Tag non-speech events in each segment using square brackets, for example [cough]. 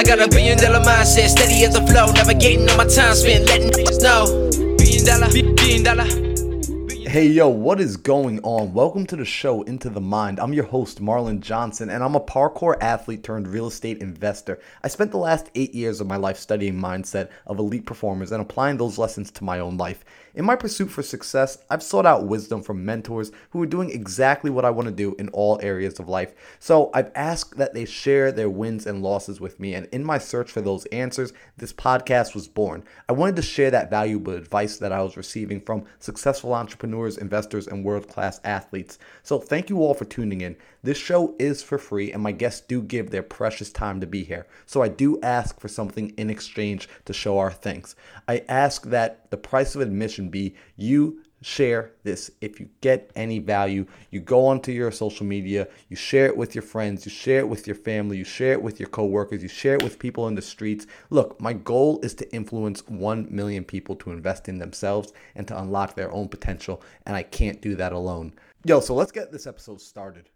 I got a billion dollar mindset, steady as a flow, navigating on my time spent, letting niggas know. Billion dollar, billion dollar. Hey yo, what is going on? Welcome to the show Into the Mind. I'm your host, Marlon Johnson, and I'm a parkour athlete turned real estate investor. I spent the last eight years of my life studying mindset of elite performers and applying those lessons to my own life. In my pursuit for success, I've sought out wisdom from mentors who are doing exactly what I want to do in all areas of life. So I've asked that they share their wins and losses with me, and in my search for those answers, this podcast was born. I wanted to share that valuable advice that I was receiving from successful entrepreneurs, investors, and world class athletes. So thank you all for tuning in. This show is for free, and my guests do give their precious time to be here. So I do ask for something in exchange to show our thanks. I ask that the price of admission be you share this. If you get any value, you go onto your social media, you share it with your friends, you share it with your family, you share it with your coworkers, you share it with people in the streets. Look, my goal is to influence 1 million people to invest in themselves and to unlock their own potential, and I can't do that alone. Yo, so let's get this episode started.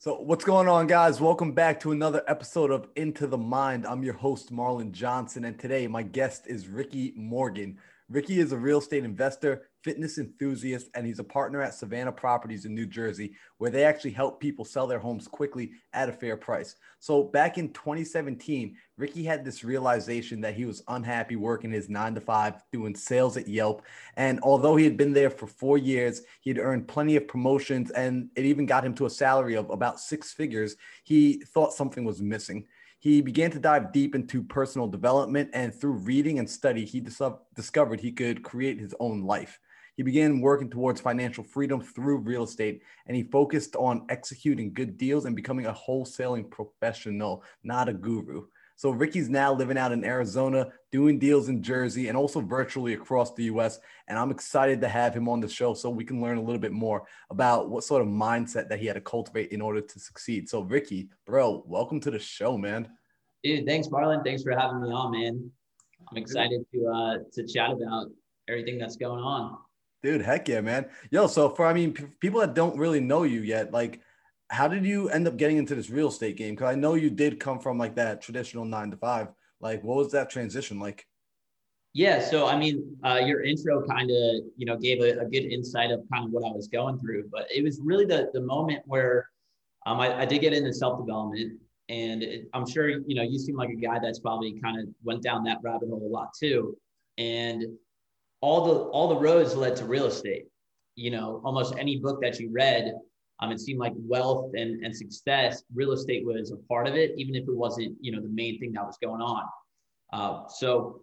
So, what's going on, guys? Welcome back to another episode of Into the Mind. I'm your host, Marlon Johnson, and today my guest is Ricky Morgan. Ricky is a real estate investor, fitness enthusiast, and he's a partner at Savannah Properties in New Jersey, where they actually help people sell their homes quickly at a fair price. So, back in 2017, Ricky had this realization that he was unhappy working his nine to five, doing sales at Yelp. And although he had been there for four years, he'd earned plenty of promotions, and it even got him to a salary of about six figures. He thought something was missing. He began to dive deep into personal development, and through reading and study, he dis- discovered he could create his own life. He began working towards financial freedom through real estate, and he focused on executing good deals and becoming a wholesaling professional, not a guru. So Ricky's now living out in Arizona, doing deals in Jersey, and also virtually across the U.S. And I'm excited to have him on the show so we can learn a little bit more about what sort of mindset that he had to cultivate in order to succeed. So Ricky, bro, welcome to the show, man. Dude, thanks, Marlon. Thanks for having me on, man. I'm excited to uh, to chat about everything that's going on. Dude, heck yeah, man. Yo, so for I mean, p- people that don't really know you yet, like how did you end up getting into this real estate game? Because I know you did come from like that traditional nine to five. Like, what was that transition like? Yeah, so I mean, uh, your intro kind of you know gave a, a, good insight of kind of what I was going through, but it was really the the moment where um, I, I did get into self development, and it, I'm sure you know you seem like a guy that's probably kind of went down that rabbit hole a lot too, and all the all the roads led to real estate. You know, almost any book that you read um, it seemed like wealth and, and success, real estate was a part of it, even if it wasn't, you know, the main thing that was going on. Uh, so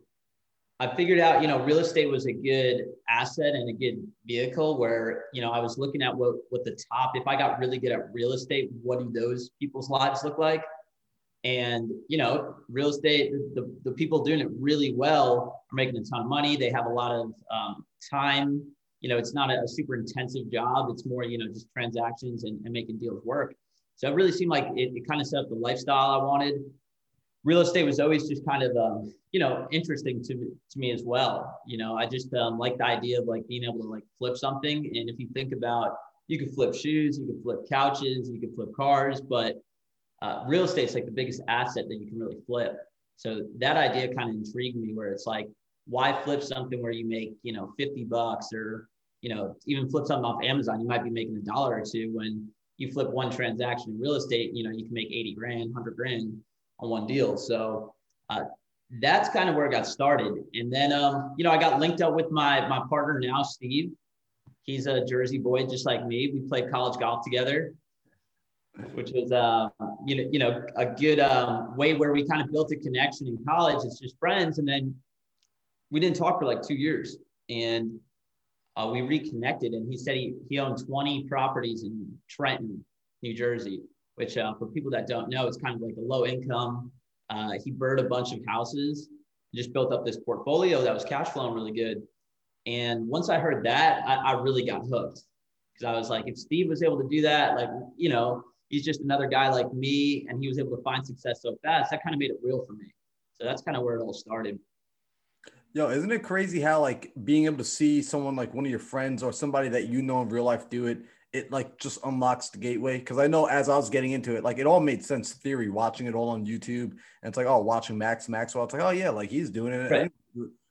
I figured out, you know, real estate was a good asset and a good vehicle where, you know, I was looking at what, what the top, if I got really good at real estate, what do those people's lives look like? And, you know, real estate, the, the people doing it really well are making a ton of money. They have a lot of um, time you know, it's not a, a super intensive job. It's more, you know, just transactions and, and making deals work. So it really seemed like it, it kind of set up the lifestyle I wanted. Real estate was always just kind of, um, you know, interesting to, to me as well. You know, I just um, like the idea of like being able to like flip something. And if you think about, you could flip shoes, you could flip couches, you could flip cars, but uh, real estate's like the biggest asset that you can really flip. So that idea kind of intrigued me where it's like, why flip something where you make, you know, 50 bucks or you know, even flip something off Amazon, you might be making a dollar or two. When you flip one transaction in real estate, you know, you can make 80 grand, 100 grand on one deal. So uh, that's kind of where it got started. And then, um, you know, I got linked up with my, my partner now, Steve. He's a Jersey boy, just like me. We played college golf together, which was, uh, you know, you know, a good um, way where we kind of built a connection in college. It's just friends. And then we didn't talk for like two years. And uh, we reconnected and he said he, he owned 20 properties in Trenton, New Jersey, which uh, for people that don't know, it's kind of like a low income. Uh, he burned a bunch of houses, just built up this portfolio that was cash flowing really good. And once I heard that, I, I really got hooked because I was like, if Steve was able to do that, like, you know, he's just another guy like me and he was able to find success so fast, that kind of made it real for me. So that's kind of where it all started. Yo, isn't it crazy how like being able to see someone like one of your friends or somebody that you know in real life do it, it like just unlocks the gateway because I know as I was getting into it, like it all made sense theory watching it all on YouTube, and it's like oh watching Max Maxwell, it's like oh yeah, like he's doing it. Right.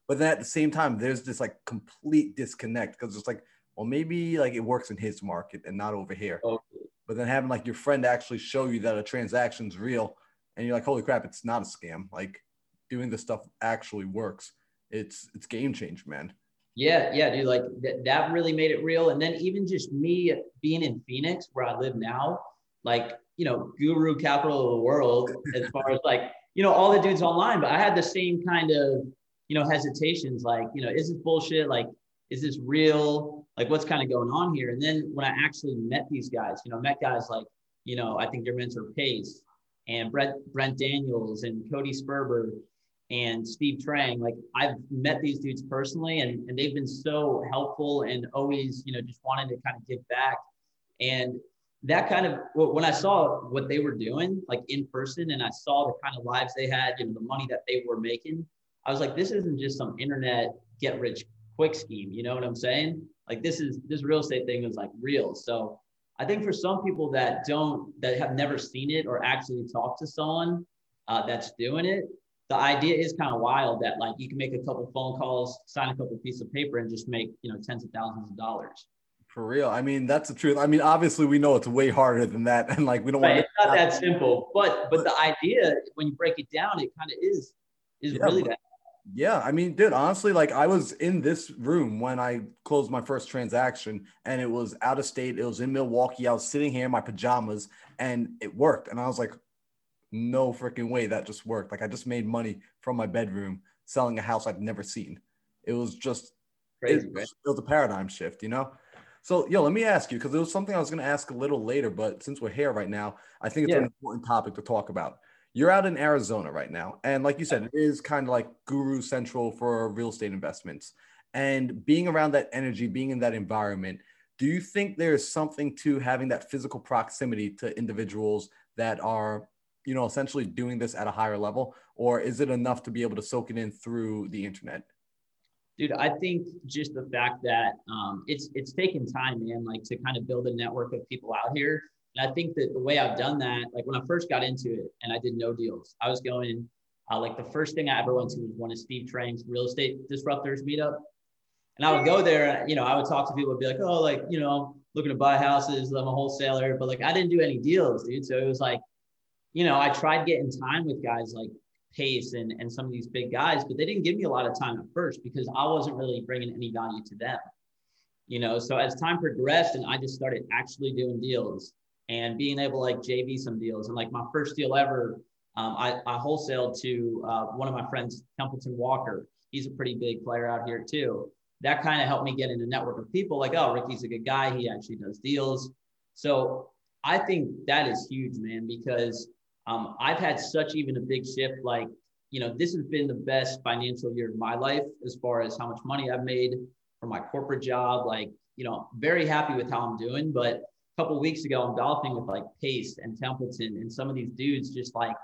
But then at the same time, there's this like complete disconnect because it's like well maybe like it works in his market and not over here. Okay. But then having like your friend actually show you that a transaction's real, and you're like holy crap, it's not a scam. Like doing this stuff actually works. It's it's game change, man. Yeah, yeah, dude. Like th- that really made it real. And then even just me being in Phoenix, where I live now, like you know, guru capital of the world, [laughs] as far as like you know, all the dudes online. But I had the same kind of you know hesitations, like you know, is this bullshit? Like, is this real? Like, what's kind of going on here? And then when I actually met these guys, you know, met guys like you know, I think your mentor Pace and Brent Brent Daniels and Cody Sperber and Steve Trang. Like I've met these dudes personally and, and they've been so helpful and always, you know, just wanting to kind of give back. And that kind of when I saw what they were doing, like in person, and I saw the kind of lives they had, you know, the money that they were making, I was like, this isn't just some internet get rich quick scheme. You know what I'm saying? Like this is this real estate thing is like real. So I think for some people that don't that have never seen it or actually talked to someone uh, that's doing it, the idea is kind of wild that like you can make a couple phone calls, sign a couple pieces of paper, and just make you know tens of thousands of dollars. For real, I mean that's the truth. I mean, obviously we know it's way harder than that, [laughs] and like we don't right, want. It's not that simple, but but the idea when you break it down, it kind of is is yeah, really that. Yeah, I mean, dude, honestly, like I was in this room when I closed my first transaction, and it was out of state. It was in Milwaukee. I was sitting here in my pajamas, and it worked. And I was like, no freaking way that just worked. Like I just made money from my bedroom selling a house I'd never seen. It was just crazy. It, it was a paradigm shift, you know. So, yo, let me ask you because it was something I was going to ask a little later, but since we're here right now, I think it's yeah. an important topic to talk about. You're out in Arizona right now, and like you said, it is kind of like guru central for real estate investments. And being around that energy, being in that environment, do you think there's something to having that physical proximity to individuals that are you know, essentially doing this at a higher level, or is it enough to be able to soak it in through the internet? Dude, I think just the fact that um, it's it's taken time, man, like to kind of build a network of people out here. And I think that the way I've done that, like when I first got into it and I did no deals, I was going uh, like the first thing I ever went to was one of Steve Trang's real estate disruptors meetup. And I would go there, you know, I would talk to people and be like, oh, like, you know, looking to buy houses, I'm a wholesaler, but like I didn't do any deals, dude. So it was like you know, I tried getting time with guys like Pace and, and some of these big guys, but they didn't give me a lot of time at first because I wasn't really bringing any value to them. You know, so as time progressed and I just started actually doing deals and being able to like JV some deals. And like my first deal ever, um, I, I wholesaled to uh, one of my friends, Templeton Walker. He's a pretty big player out here too. That kind of helped me get in a network of people like, oh, Ricky's a good guy. He actually does deals. So I think that is huge, man, because um, I've had such even a big shift. Like, you know, this has been the best financial year of my life as far as how much money I've made from my corporate job. Like, you know, very happy with how I'm doing. But a couple weeks ago, I'm golfing with like Pace and Templeton and some of these dudes just like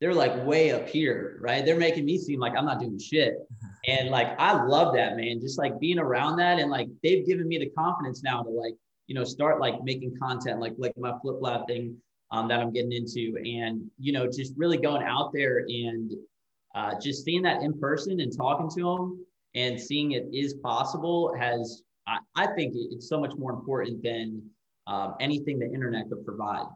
they're like way up here, right? They're making me seem like I'm not doing shit. [laughs] And like I love that, man. Just like being around that and like they've given me the confidence now to like, you know, start like making content like like my flip lab thing um, that I'm getting into, and you know, just really going out there and uh, just seeing that in person and talking to them and seeing it is possible has, I, I think, it's so much more important than um, anything the internet could provide.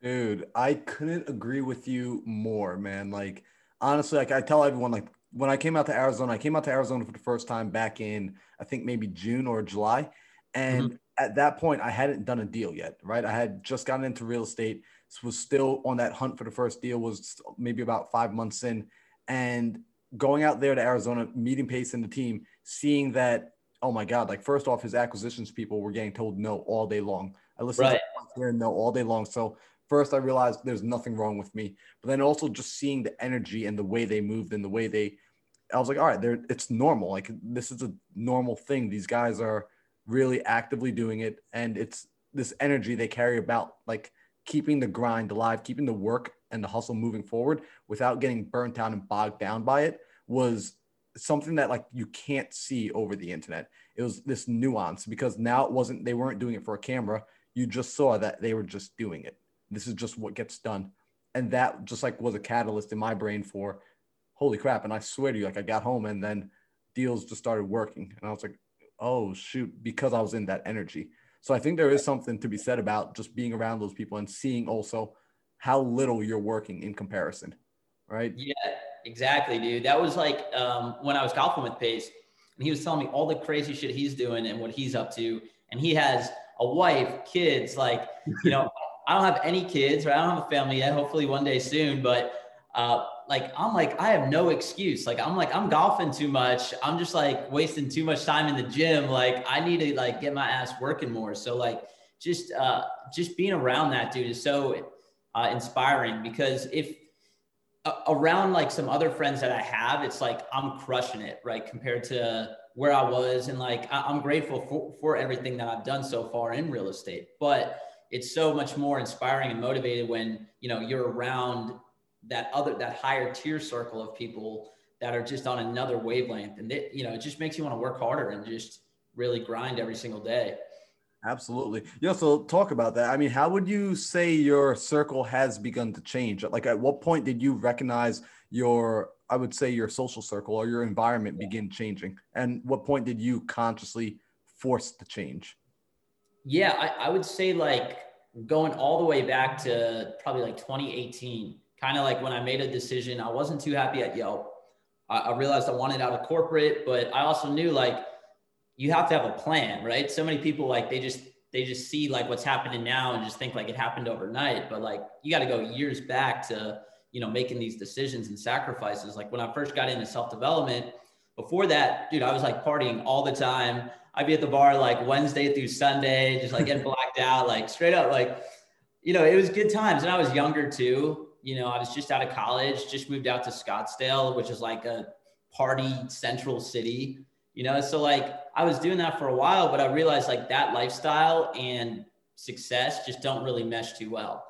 Dude, I couldn't agree with you more, man. Like honestly, like I tell everyone, like when I came out to Arizona, I came out to Arizona for the first time back in I think maybe June or July, and mm-hmm at that point, I hadn't done a deal yet, right? I had just gotten into real estate, was still on that hunt for the first deal, was maybe about five months in. And going out there to Arizona, meeting Pace and the team, seeing that, oh my God, like first off, his acquisitions people were getting told no all day long. I listened right. to hear no all day long. So first I realized there's nothing wrong with me. But then also just seeing the energy and the way they moved and the way they I was like, all right, there it's normal. Like this is a normal thing. These guys are really actively doing it and it's this energy they carry about like keeping the grind alive keeping the work and the hustle moving forward without getting burnt out and bogged down by it was something that like you can't see over the internet. It was this nuance because now it wasn't they weren't doing it for a camera. You just saw that they were just doing it. This is just what gets done. And that just like was a catalyst in my brain for holy crap. And I swear to you, like I got home and then deals just started working. And I was like, oh shoot, because I was in that energy. So I think there is something to be said about just being around those people and seeing also how little you're working in comparison. Right. Yeah, exactly, dude. That was like um, when I was golfing with Pace and he was telling me all the crazy shit he's doing and what he's up to. And he has a wife, kids, like, you know, [laughs] I don't have any kids, right? I don't have a family yet, hopefully one day soon, but uh, like I'm like I have no excuse. Like I'm like I'm golfing too much. I'm just like wasting too much time in the gym. Like I need to like get my ass working more. So like just uh just being around that dude is so uh, inspiring because if uh, around like some other friends that I have, it's like I'm crushing it, right? Compared to where I was, and like I- I'm grateful for for everything that I've done so far in real estate, but it's so much more inspiring and motivated when you know you're around that other that higher tier circle of people that are just on another wavelength. And it you know it just makes you want to work harder and just really grind every single day. Absolutely. Yeah so talk about that. I mean how would you say your circle has begun to change? Like at what point did you recognize your i would say your social circle or your environment begin changing? And what point did you consciously force the change? Yeah I, I would say like going all the way back to probably like 2018 kind of like when I made a decision, I wasn't too happy at Yelp. I, I realized I wanted out of corporate, but I also knew like you have to have a plan, right? So many people like they just they just see like what's happening now and just think like it happened overnight, but like you got to go years back to you know making these decisions and sacrifices. Like when I first got into self development, before that, dude, I was like partying all the time. I'd be at the bar like Wednesday through Sunday, just like getting [laughs] blacked out, like straight up, like you know, it was good times. And I was younger too you know, I was just out of college, just moved out to Scottsdale, which is like a party central city, you know. So like I was doing that for a while, but I realized like that lifestyle and success just don't really mesh too well.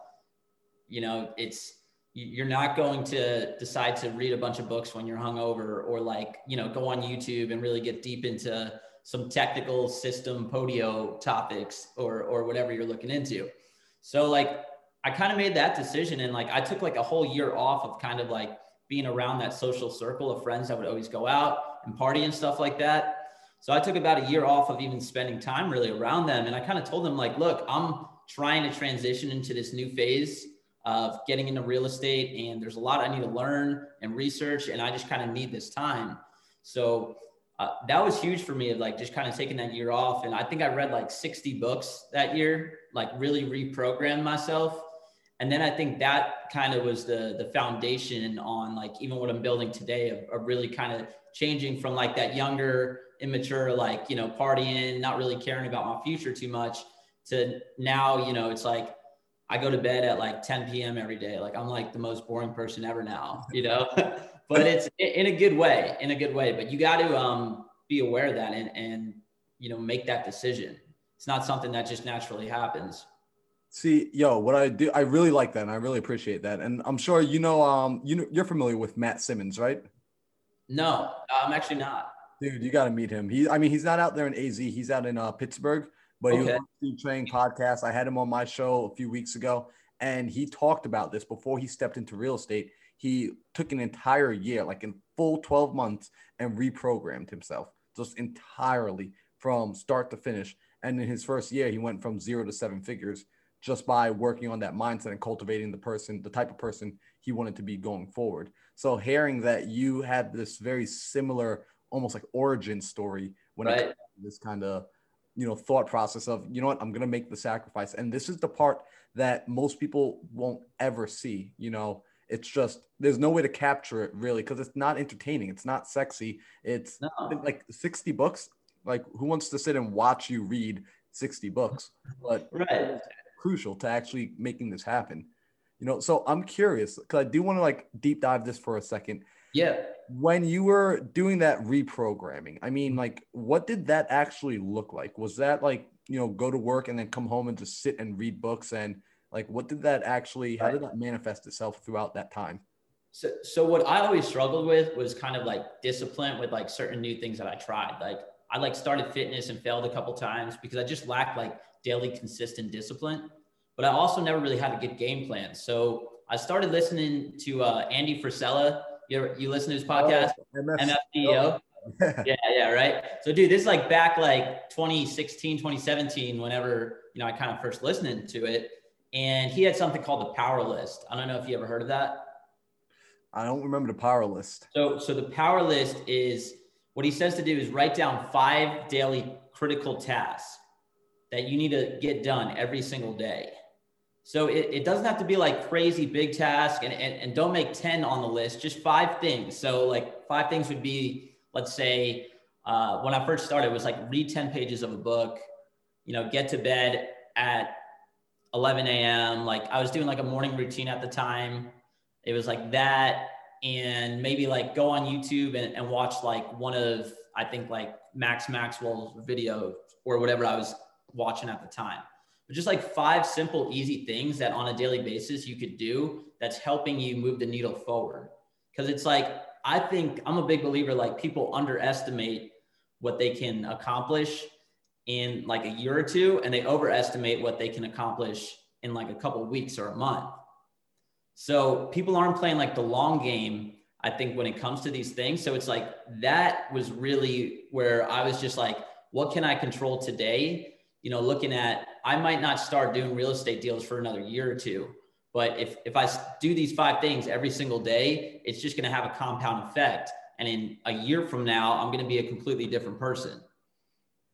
You know, it's you're not going to decide to read a bunch of books when you're hungover or like, you know, go on YouTube and really get deep into some technical system podio topics or or whatever you're looking into. So like I kind of made that decision and like I took like a whole year off of kind of like being around that social circle of friends that would always go out and party and stuff like that. So I took about a year off of even spending time really around them. And I kind of told them, like, look, I'm trying to transition into this new phase of getting into real estate. And there's a lot I need to learn and research. And I just kind of need this time. So uh, that was huge for me of like just kind of taking that year off. And I think I read like 60 books that year, like really reprogrammed myself and then I think that kind of was the the foundation on like even what I'm building today of, of, really kind of changing from like that younger, immature, like you know, partying, not really caring about my future too much, to now, you know, it's like I go to bed at like 10 p.m. every day. Like I'm like the most boring person ever now, you know. [laughs] but it's in a good way, in a good way. But you got to um, be aware of that and and you know make that decision. It's not something that just naturally happens. See, yo, what I do, I really like that, and I really appreciate that. And I'm sure you know, um, you know, you're familiar with Matt Simmons, right? No, I'm actually not. Dude, you got to meet him. He, I mean, he's not out there in AZ. He's out in uh, Pittsburgh, but okay. he was on the Trang podcast. I had him on my show a few weeks ago, and he talked about this before he stepped into real estate. He took an entire year, like in full 12 months, and reprogrammed himself just entirely from start to finish. And in his first year, he went from zero to seven figures just by working on that mindset and cultivating the person, the type of person he wanted to be going forward. So hearing that you had this very similar, almost like origin story when right. it this kind of you know thought process of you know what i'm gonna make the sacrifice. And this is the part that most people won't ever see you know? It's just there's no way to capture it really because it's not entertaining. It's not sexy. It's no. like 60 books. Like who wants to sit and watch you read 60 books? But right crucial to actually making this happen. You know, so I'm curious because I do want to like deep dive this for a second. Yeah. When you were doing that reprogramming, I mean, mm-hmm. like, what did that actually look like? Was that like, you know, go to work and then come home and just sit and read books? And like, what did that actually, how did that manifest itself throughout that time? So, so what I always struggled with was kind of like discipline with like certain new things that I tried. Like I like started fitness and failed a couple times because I just lacked like daily consistent discipline. But I also never really had a good game plan. So I started listening to uh, Andy Frisella. You ever, you listen to his podcast, oh, MF CEO? yeah, yeah, right. So, dude, this is like back like 2016, 2017, whenever you know I kind of first listened to it, and he had something called the Power List. I don't know if you ever heard of that. I don't remember the Power List. So, so the Power List is what he says to do is write down five daily critical tasks that you need to get done every single day. So it, it doesn't have to be like crazy big task and, and, and don't make 10 on the list, just five things. So like five things would be, let's say, uh, when I first started, it was like read 10 pages of a book, you know, get to bed at 11 a.m. Like I was doing like a morning routine at the time. It was like that and maybe like go on YouTube and, and watch like one of I think like Max Maxwell's video or whatever I was watching at the time. But just like five simple, easy things that on a daily basis you could do that's helping you move the needle forward. Cause it's like, I think I'm a big believer, like people underestimate what they can accomplish in like a year or two, and they overestimate what they can accomplish in like a couple weeks or a month. So people aren't playing like the long game, I think, when it comes to these things. So it's like that was really where I was just like, what can I control today? You know, looking at, I might not start doing real estate deals for another year or two. But if, if I do these five things every single day, it's just going to have a compound effect. And in a year from now, I'm going to be a completely different person.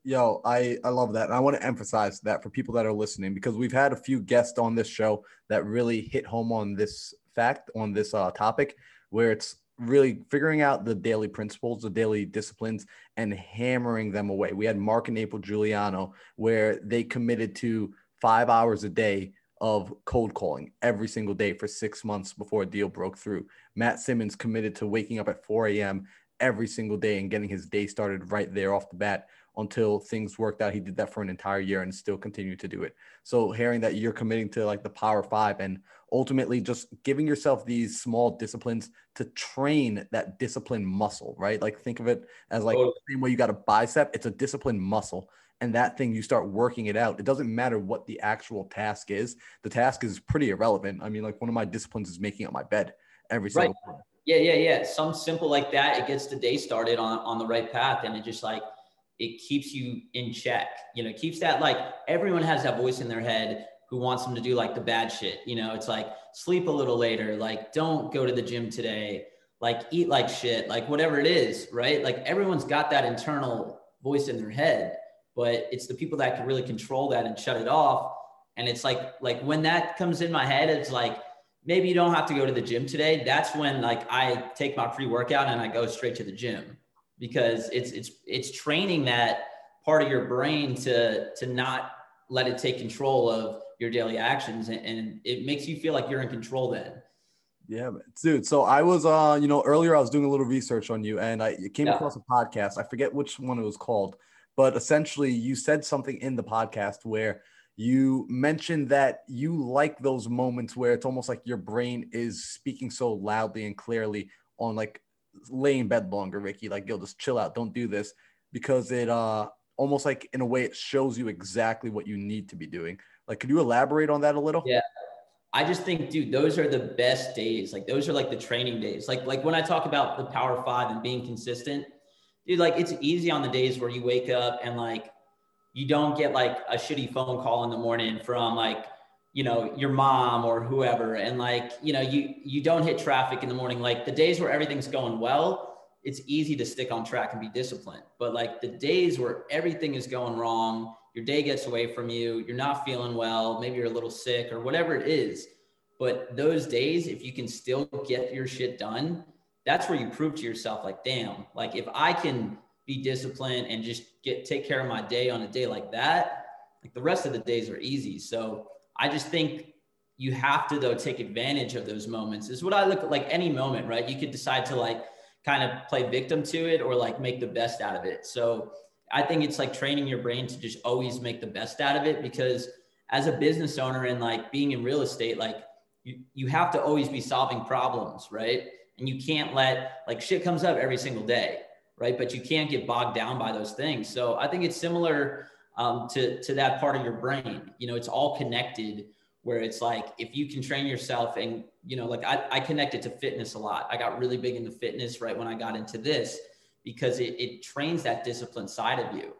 Yo, I, I love that. And I want to emphasize that for people that are listening because we've had a few guests on this show that really hit home on this fact, on this uh, topic, where it's really figuring out the daily principles, the daily disciplines, and hammering them away. We had Mark and April Giuliano, where they committed to five hours a day of cold calling every single day for six months before a deal broke through. Matt Simmons committed to waking up at 4 a.m. every single day and getting his day started right there off the bat until things worked out. He did that for an entire year and still continued to do it. So hearing that you're committing to like the power five and ultimately just giving yourself these small disciplines to train that discipline muscle, right? Like think of it as like the same way you got a bicep, it's a discipline muscle. And that thing, you start working it out. It doesn't matter what the actual task is. The task is pretty irrelevant. I mean, like one of my disciplines is making up my bed every single right. morning. Yeah, yeah, yeah. Some simple like that, it gets the day started on on the right path, and it just like it keeps you in check. You know, keeps that like everyone has that voice in their head who wants them to do like the bad shit. You know, it's like sleep a little later, like don't go to the gym today, like eat like shit, like whatever it is, right? Like everyone's got that internal voice in their head, but it's the people that can really control that and shut it off. And it's like like when that comes in my head, it's like maybe you don't have to go to the gym today. That's when like I take my pre-workout and I go straight to the gym because it's it's it's training that part of your brain to to not let it take control of your daily actions and, and it makes you feel like you're in control then. Yeah dude so i was uh you know earlier i was doing a little research on you and i came yeah. across a podcast. I forget which one it was called but essentially you said something in the podcast where you mentioned that you like those moments where it's almost like your brain is speaking so loudly and clearly on like lay in bed longer, Ricky. Like, yo, just chill out. Don't do this because it uh almost like in a way it shows you exactly what you need to be doing. Like, could you elaborate on that a little? Yeah. I just think, dude, those are the best days. Like those are like the training days. Like, like when I talk about the power five and being consistent, dude, like it's easy on the days where you wake up and like you don't get like a shitty phone call in the morning from like you know your mom or whoever and like you know you you don't hit traffic in the morning. Like the days where everything's going well it's easy to stick on track and be disciplined. But like the days where everything is going wrong your day gets away from you you're not feeling well maybe you're a little sick or whatever it is. But those days if you can still get your shit done that's where you prove to yourself like damn like if i can be disciplined and just get take care of my day on a day like that like the rest of the days are easy. So I just think you have to though take advantage of those moments is what I look like any moment, right? You could decide to like kind of play victim to it or like make the best out of it. So I think it's like training your brain to just always make the best out of it because as a business owner and like being in real estate, like you, you have to always be solving problems, right? And you can't let like shit comes up every single day, right? But you can't get bogged down by those things. So I think it's similar um, to to that part of your brain. You know, it's all connected. Where it's like if you can train yourself, and you know, like I, I connected to fitness a lot. I got really big into fitness right when I got into this because it, it trains that discipline side of you,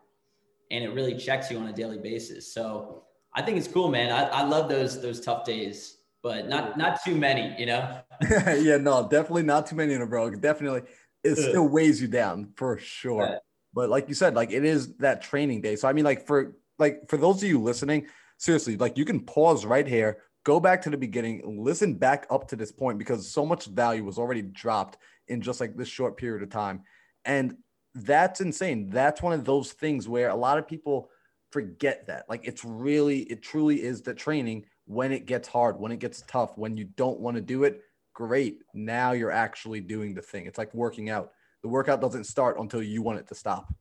and it really checks you on a daily basis. So I think it's cool, man. I, I love those those tough days but not not too many, you know. [laughs] yeah, no, definitely not too many in a row. Definitely, it still weighs you down for sure. But like you said, like it is that training day. So I mean, like for like for those of you listening, seriously, like you can pause right here, go back to the beginning, listen back up to this point because so much value was already dropped in just like this short period of time, and that's insane. That's one of those things where a lot of people forget that. Like it's really, it truly is the training when it gets hard, when it gets tough, when you don't want to do it, great. Now you're actually doing the thing. It's like working out. The workout doesn't start until you want it to stop.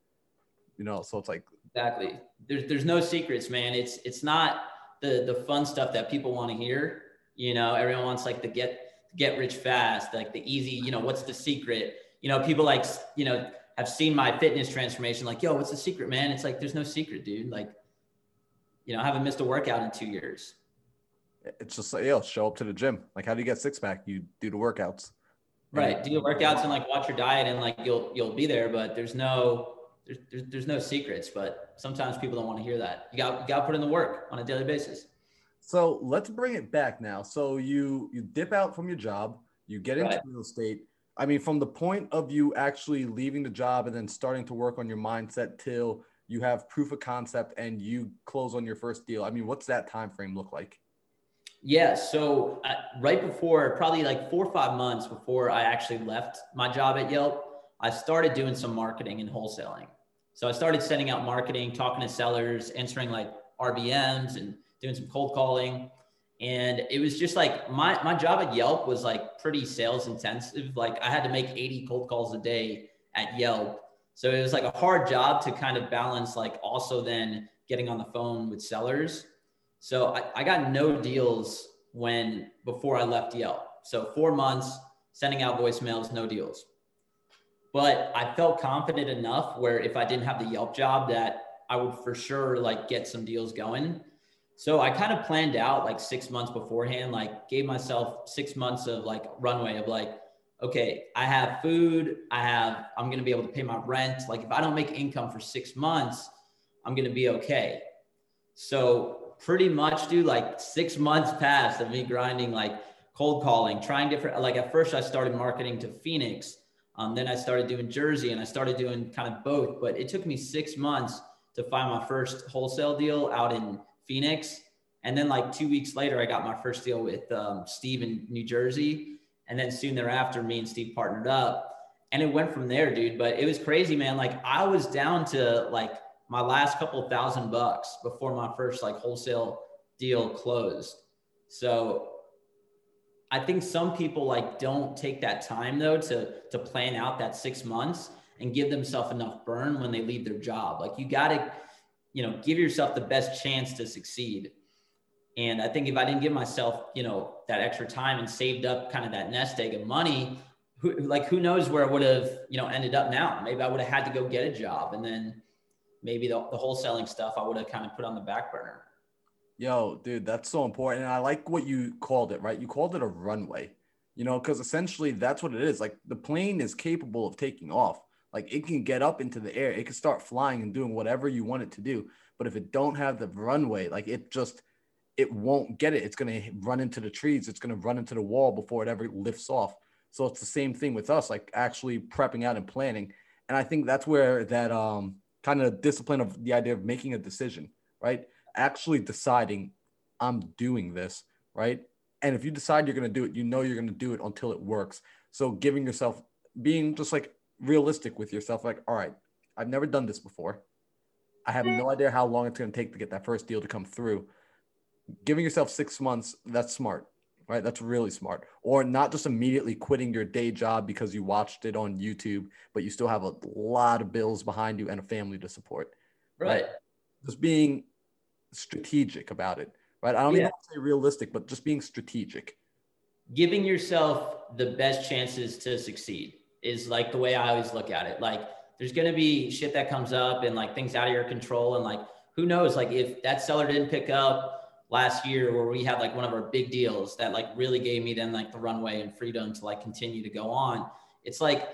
You know, so it's like exactly. There's there's no secrets, man. It's it's not the the fun stuff that people want to hear. You know, everyone wants like the get get rich fast, like the easy. You know, what's the secret? You know, people like you know have seen my fitness transformation. Like, yo, what's the secret, man? It's like there's no secret, dude. Like, you know, I haven't missed a workout in two years it's just like, yo, show up to the gym. Like, how do you get six pack? You do the workouts. Right. Do your workouts and like watch your diet and like you'll you'll be there, but there's no there's, there's, there's no secrets, but sometimes people don't want to hear that. You got you got to put in the work on a daily basis. So let's bring it back now. So you you dip out from your job, you get into right. real estate. I mean, from the point of you actually leaving the job and then starting to work on your mindset till you have proof of concept and you close on your first deal. I mean, what's that time frame look like? Yeah. So uh, right before, probably like four or five months before I actually left my job at Yelp, I started doing some marketing and wholesaling. So I started sending out marketing, talking to sellers, answering like RVMs and doing some cold calling. And it was just like my, my job at Yelp was like pretty sales intensive. Like I had to make 80 cold calls a day at Yelp. So it was like a hard job to kind of balance, like also then getting on the phone with sellers so I, I got no deals when before I left Yelp. So four months sending out voicemails, no deals. But I felt confident enough where if I didn't have the Yelp job that I would for sure like get some deals going. So I kind of planned out like six months beforehand, like gave myself six months of like runway of like, okay, I have food, I have, I'm gonna be able to pay my rent. Like if I don't make income for six months, I'm gonna be okay. So pretty much, do like six months passed of me grinding, like cold calling, trying different. Like at first, I started marketing to Phoenix. Um, then I started doing Jersey, and I started doing kind of both. But it took me six months to find my first wholesale deal out in Phoenix. And then like two weeks later, I got my first deal with um, Steve in New Jersey. And then soon thereafter, me and Steve partnered up. And it went from there, dude. But it was crazy, man. Like I was down to like my last couple thousand bucks before my first like wholesale deal closed. So I think some people like don't take that time though to to plan out that 6 months and give themselves enough burn when they leave their job. Like you got to you know, give yourself the best chance to succeed. And I think if I didn't give myself, you know, that extra time and saved up kind of that nest egg of money, who like who knows where I would have, you know, ended up now. Maybe I would have had to go get a job and then maybe the, the wholesaling stuff I would have kind of put on the back burner. Yo, dude, that's so important. And I like what you called it, right? You called it a runway, you know, because essentially that's what it is. Like the plane is capable of taking off. Like it can get up into the air, it can start flying and doing whatever you want it to do. But if it don't have the runway, like it just it won't get it. It's gonna run into the trees, it's gonna run into the wall before it ever lifts off. So it's the same thing with us, like actually prepping out and planning. And I think that's where that um kind of discipline of the idea of making a decision, right? Actually deciding I'm doing this, right? And if you decide you're going to do it, you know you're going to do it until it works. So giving yourself being just like realistic with yourself like, all right, I've never done this before. I have no idea how long it's going to take to get that first deal to come through. Giving yourself 6 months, that's smart right? That's really smart. Or not just immediately quitting your day job because you watched it on YouTube, but you still have a lot of bills behind you and a family to support. Right. right? Just being strategic about it, right? I don't yeah. even say realistic, but just being strategic, giving yourself the best chances to succeed is like the way I always look at it. Like there's going to be shit that comes up and like things out of your control. And like, who knows, like if that seller didn't pick up last year where we had like one of our big deals that like really gave me then like the runway and freedom to like continue to go on. It's like,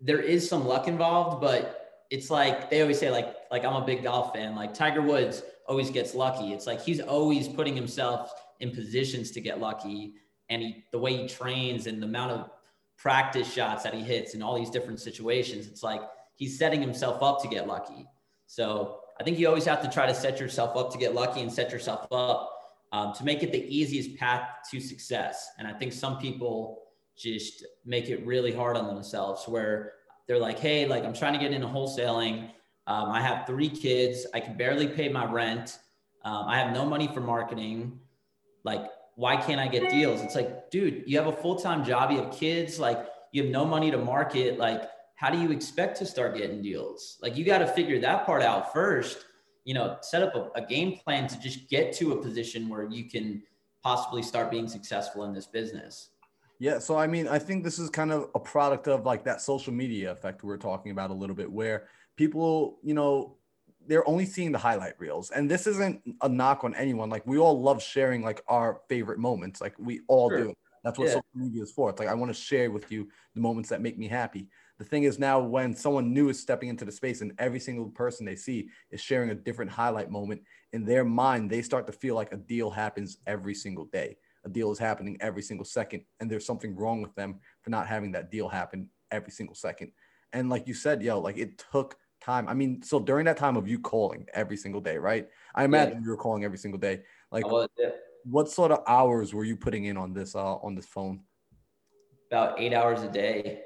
there is some luck involved, but it's like they always say like like I'm a big golf fan. Like Tiger Woods always gets lucky. It's like he's always putting himself in positions to get lucky, and he the way he trains and the amount of practice shots that he hits in all these different situations. It's like he's setting himself up to get lucky. So I think you always have to try to set yourself up to get lucky and set yourself up um, to make it the easiest path to success. And I think some people just make it really hard on themselves where they're like, hey, like I'm trying to get into wholesaling. Um, I have three kids. I can barely pay my rent. Um, I have no money for marketing. Like, why can't I get deals? It's like, dude, you have a full time job. You have kids. Like, you have no money to market. Like, how do you expect to start getting deals? Like, you got to figure that part out first. You know, set up a, a game plan to just get to a position where you can possibly start being successful in this business. Yeah, so I mean, I think this is kind of a product of like that social media effect we are talking about a little bit, where people, you know, they're only seeing the highlight reels. And this isn't a knock on anyone. Like we all love sharing like our favorite moments. Like we all sure. do. That's what yeah. social media is for. It's like I want to share with you the moments that make me happy. The thing is now when someone new is stepping into the space and every single person they see is sharing a different highlight moment in their mind, they start to feel like a deal happens every single day. A deal is happening every single second and there's something wrong with them for not having that deal happen every single second. And like you said yo like it took time. I mean so during that time of you calling every single day right? I imagine yeah. you were calling every single day. Like was, yeah. what sort of hours were you putting in on this uh on this phone? About eight hours a day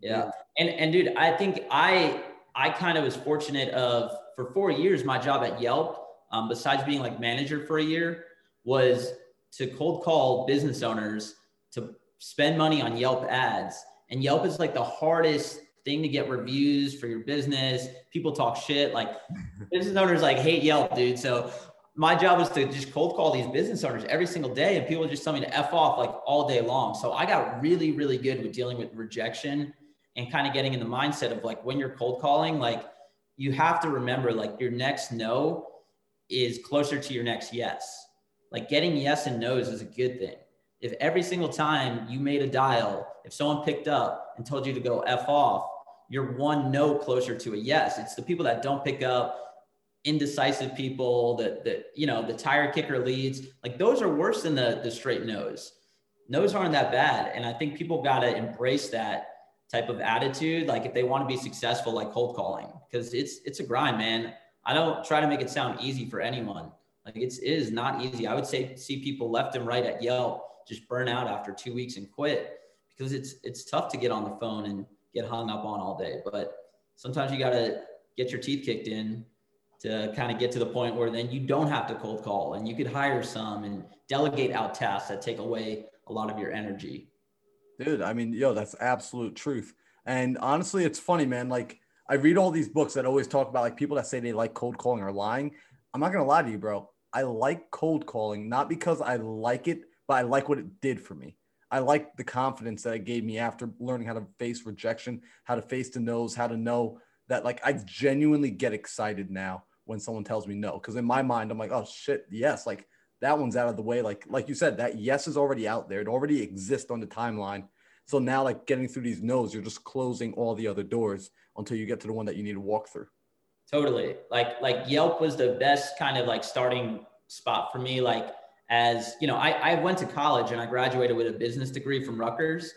yeah, and and dude i think i i kind of was fortunate of for four years my job at yelp um, besides being like manager for a year was to cold call business owners to spend money on Yelp ads. And Yelp is like the hardest thing to get reviews for your business. People talk shit. Like [laughs] business owners like hate Yelp, dude. So my job was to just cold call these business owners every single day and people just tell me to F off like all day long. So I got really, really good with dealing with rejection and kind of getting in the mindset of like when you're cold calling, like you have to remember like your next no is closer to your next yes. Like getting yes and no's is a good thing. If every single time you made a dial, if someone picked up and told you to go F off, you're one no closer to a yes. It's the people that don't pick up, indecisive people, that that you know, the tire kicker leads. Like those are worse than the the straight no's. No's aren't that bad. And I think people gotta embrace that type of attitude. Like if they want to be successful, like cold calling, because it's it's a grind, man. I don't try to make it sound easy for anyone. Like it's it is not easy. I would say see people left and right at Yelp just burn out after two weeks and quit because it's it's tough to get on the phone and get hung up on all day. But sometimes you gotta get your teeth kicked in to kind of get to the point where then you don't have to cold call and you could hire some and delegate out tasks that take away a lot of your energy. Dude, I mean, yo, that's absolute truth. And honestly, it's funny, man. Like I read all these books that always talk about like people that say they like cold calling are lying. I'm not gonna lie to you, bro. I like cold calling, not because I like it, but I like what it did for me. I like the confidence that it gave me after learning how to face rejection, how to face the no's, how to know that like I genuinely get excited now when someone tells me no. Cause in my mind, I'm like, oh shit, yes, like that one's out of the way. Like, like you said, that yes is already out there. It already exists on the timeline. So now like getting through these no's, you're just closing all the other doors until you get to the one that you need to walk through. Totally. Like like Yelp was the best kind of like starting spot for me. Like as you know, I, I went to college and I graduated with a business degree from Rutgers,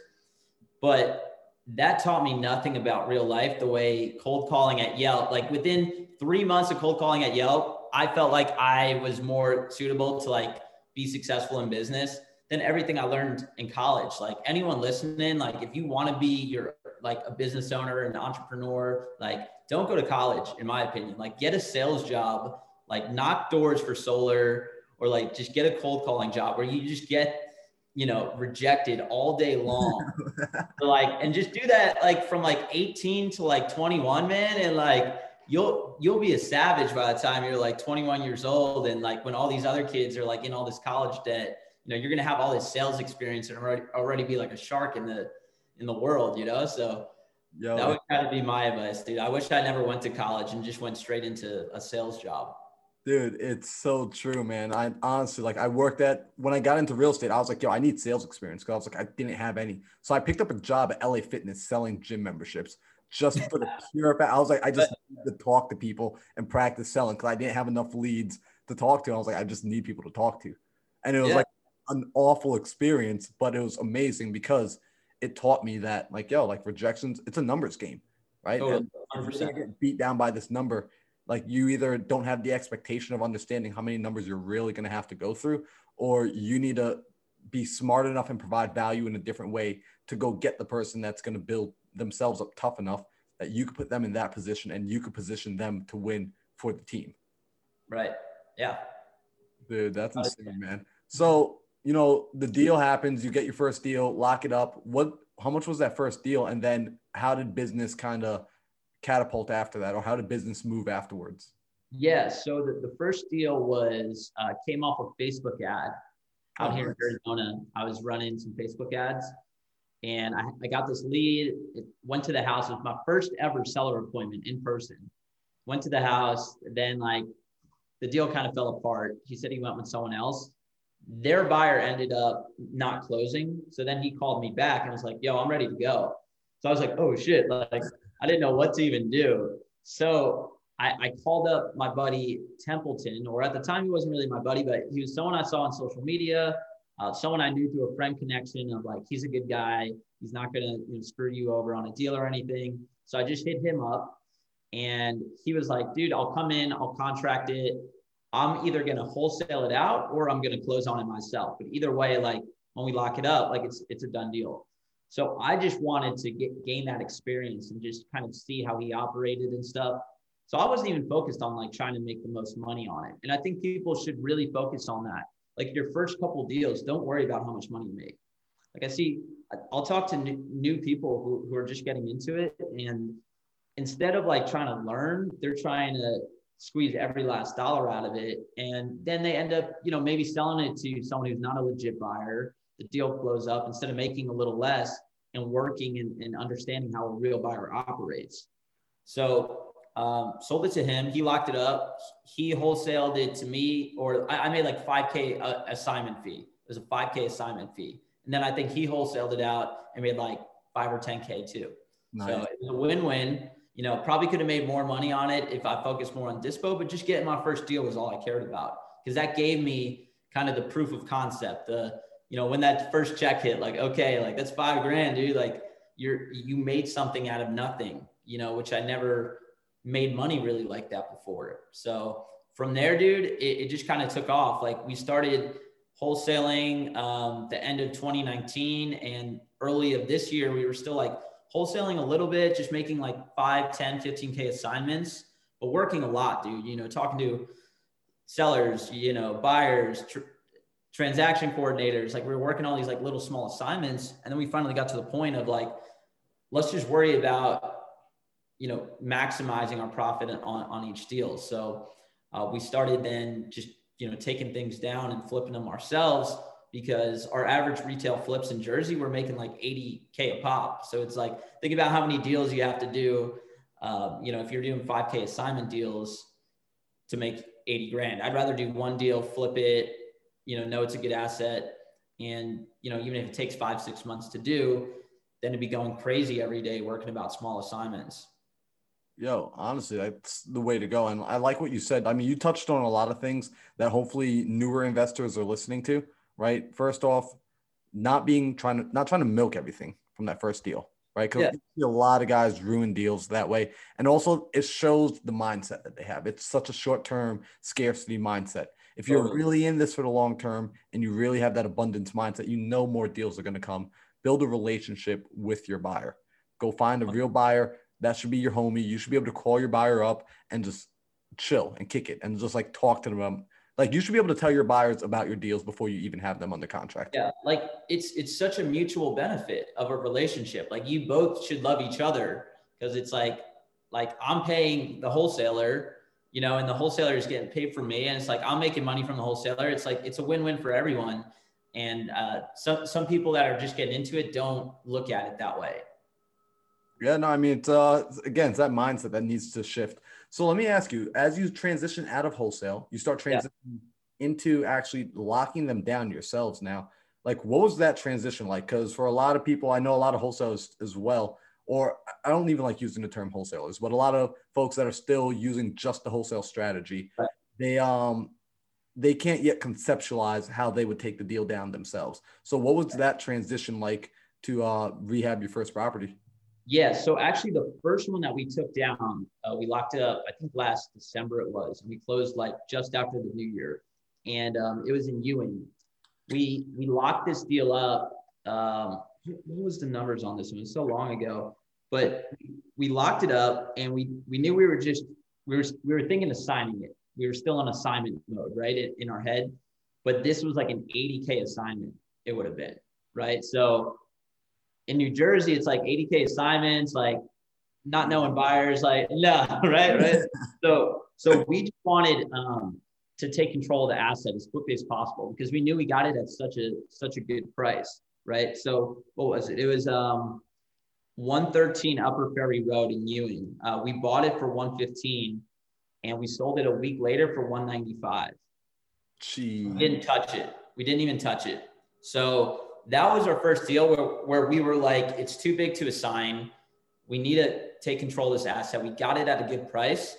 but that taught me nothing about real life the way cold calling at Yelp. Like within three months of cold calling at Yelp, I felt like I was more suitable to like be successful in business than everything I learned in college. Like anyone listening, like if you want to be your like a business owner, an entrepreneur, like don't go to college, in my opinion. Like get a sales job, like knock doors for solar, or like just get a cold calling job where you just get you know rejected all day long [laughs] like and just do that like from like 18 to like 21 man and like you'll you'll be a savage by the time you're like 21 years old and like when all these other kids are like in all this college debt you know, you're gonna have all this sales experience and already already be like a shark in the in the world, you know. So Yo, that would kind of be my advice, dude. I wish I never went to college and just went straight into a sales job. Dude, it's so true, man. I honestly like I worked at when I got into real estate, I was like, yo, I need sales experience because I was like, I didn't have any. So I picked up a job at LA Fitness selling gym memberships just for the [laughs] pure fact. I was like, I just to talk to people and practice selling because I didn't have enough leads to talk to. I was like, I just need people to talk to. And it was yeah. like an awful experience, but it was amazing because it taught me that, like, yo, like rejections, it's a numbers game, right? Totally. If you're get beat down by this number, like you either don't have the expectation of understanding how many numbers you're really going to have to go through, or you need to be smart enough and provide value in a different way to go get the person that's going to build themselves up tough enough that you could put them in that position and you could position them to win for the team. Right. Yeah. Dude, that's insane, man. So, you know, the deal happens, you get your first deal, lock it up. What how much was that first deal? And then how did business kind of catapult after that, or how did business move afterwards? Yeah, so the, the first deal was uh, came off a Facebook ad out oh, here nice. in Arizona. I was running some Facebook ads and I, I got this lead. It went to the house. It was my first ever seller appointment in person. Went to the house. Then like the deal kind of fell apart. He said he went with someone else. Their buyer ended up not closing. So then he called me back and was like, "Yo, I'm ready to go." So I was like, "Oh shit!" Like I didn't know what to even do. So I, I called up my buddy Templeton, or at the time he wasn't really my buddy, but he was someone I saw on social media uh, someone I knew through a friend connection of like, he's a good guy. He's not going to you know, screw you over on a deal or anything. So I just hit him up and he was like, dude, I'll come in, I'll contract it. I'm either going to wholesale it out or I'm going to close on it myself. But either way, like when we lock it up, like it's, it's a done deal. So I just wanted to get, gain that experience and just kind of see how he operated and stuff. So I wasn't even focused on like trying to make the most money on it. And I think people should really focus on that like your first couple deals, don't worry about how much money you make. Like I see, I'll talk to new, people who, who are just getting into it. And instead of like trying to learn, they're trying to squeeze every last dollar out of it. And then they end up, you know, maybe selling it to someone who's not a legit buyer. The deal blows up instead of making a little less and working and, and understanding how a real buyer operates. So um, sold it to him. He locked it up. He wholesaled it to me, or I, I made like 5K uh, assignment fee. It was a 5K assignment fee. And then I think he wholesaled it out and made like five or 10K too. Nice. So it was a win win. You know, probably could have made more money on it if I focused more on Dispo, but just getting my first deal was all I cared about because that gave me kind of the proof of concept. The, you know, when that first check hit, like, okay, like that's five grand, dude. Like you're, you made something out of nothing, you know, which I never, made money really like that before. So from there, dude, it, it just kind of took off. Like we started wholesaling um, the end of 2019 and early of this year, we were still like wholesaling a little bit, just making like 5, 10, 15K assignments, but working a lot, dude, you know, talking to sellers, you know, buyers, tr- transaction coordinators. Like we were working all these like little small assignments. And then we finally got to the point of like, let's just worry about you know, maximizing our profit on, on each deal. So uh, we started then just, you know, taking things down and flipping them ourselves because our average retail flips in Jersey, we're making like 80K a pop. So it's like, think about how many deals you have to do. Um, you know, if you're doing 5K assignment deals to make 80 grand, I'd rather do one deal, flip it, you know, know it's a good asset. And, you know, even if it takes five, six months to do, then to be going crazy every day working about small assignments. Yo, honestly, that's the way to go. And I like what you said. I mean, you touched on a lot of things that hopefully newer investors are listening to, right? First off, not being trying to not trying to milk everything from that first deal, right? Because yeah. a lot of guys ruin deals that way. And also it shows the mindset that they have. It's such a short-term scarcity mindset. If you're totally. really in this for the long term and you really have that abundance mindset, you know more deals are going to come. Build a relationship with your buyer. Go find a real buyer that should be your homie. You should be able to call your buyer up and just chill and kick it and just like talk to them. Like you should be able to tell your buyers about your deals before you even have them under contract. Yeah, like it's it's such a mutual benefit of a relationship. Like you both should love each other because it's like like I'm paying the wholesaler, you know, and the wholesaler is getting paid for me, and it's like I'm making money from the wholesaler. It's like it's a win-win for everyone. And uh, some some people that are just getting into it don't look at it that way. Yeah, no, I mean, it's uh, again, it's that mindset that needs to shift. So let me ask you, as you transition out of wholesale, you start transitioning yeah. into actually locking them down yourselves now. Like, what was that transition like? Because for a lot of people, I know a lot of wholesalers as well, or I don't even like using the term wholesalers, but a lot of folks that are still using just the wholesale strategy, right. they um they can't yet conceptualize how they would take the deal down themselves. So, what was that transition like to uh, rehab your first property? Yeah, so actually, the first one that we took down, uh, we locked it up. I think last December it was, and we closed like just after the new year, and um, it was in Ewing. We we locked this deal up. Um, what was the numbers on this one? It's so long ago, but we locked it up, and we we knew we were just we were we were thinking of signing it. We were still on assignment mode, right, in, in our head. But this was like an 80k assignment. It would have been right. So in New Jersey, it's like 80k assignments, like not knowing buyers, like [laughs] no, right, right. so so we just wanted um, to take control of the asset as quickly as possible because we knew we got it at such a such a good price, right? So what was it? It was um, 113 Upper Ferry Road in Ewing. Uh, we bought it for 115, and we sold it a week later for 195. Gee. We didn't touch it. We didn't even touch it. So that was our first deal where, where we were like, it's too big to assign. We need to take control of this asset. We got it at a good price.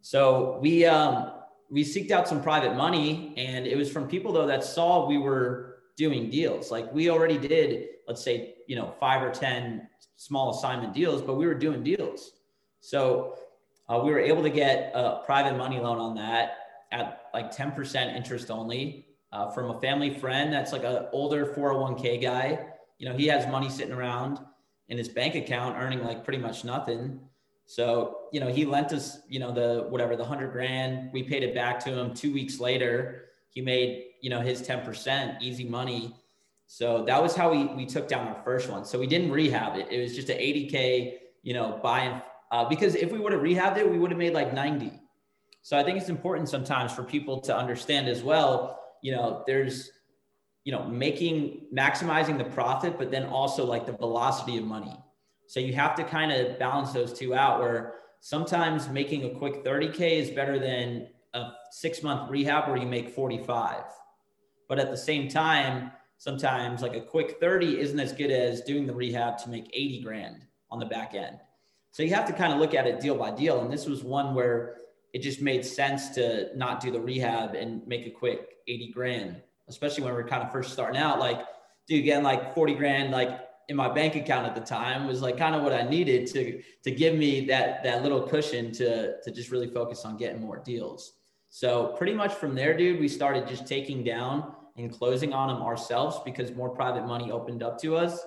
So we um, we seeked out some private money, and it was from people though that saw we were doing deals. Like we already did, let's say, you know, five or ten small assignment deals, but we were doing deals. So uh, we were able to get a private money loan on that at like 10% interest only uh, from a family friend that's like an older 401k guy. You know, he has money sitting around in his bank account earning like pretty much nothing. So, you know, he lent us, you know, the whatever, the hundred grand. We paid it back to him two weeks later. He made, you know, his 10% easy money. So that was how we, we took down our first one. So we didn't rehab it. It was just an 80K, you know, buying, uh, because if we would have rehabbed it, we would have made like 90. So I think it's important sometimes for people to understand as well you know, there's, you know, making, maximizing the profit, but then also like the velocity of money. So you have to kind of balance those two out where sometimes making a quick 30K is better than a six month rehab where you make 45. But at the same time, sometimes like a quick 30 isn't as good as doing the rehab to make 80 grand on the back end. So you have to kind of look at it deal by deal. And this was one where it just made sense to not do the rehab and make a quick 80 grand, especially when we are kind of first starting out. Like, dude, getting like 40 grand, like in my bank account at the time was like kind of what I needed to, to give me that, that little cushion to, to just really focus on getting more deals. So pretty much from there, dude, we started just taking down and closing on them ourselves because more private money opened up to us.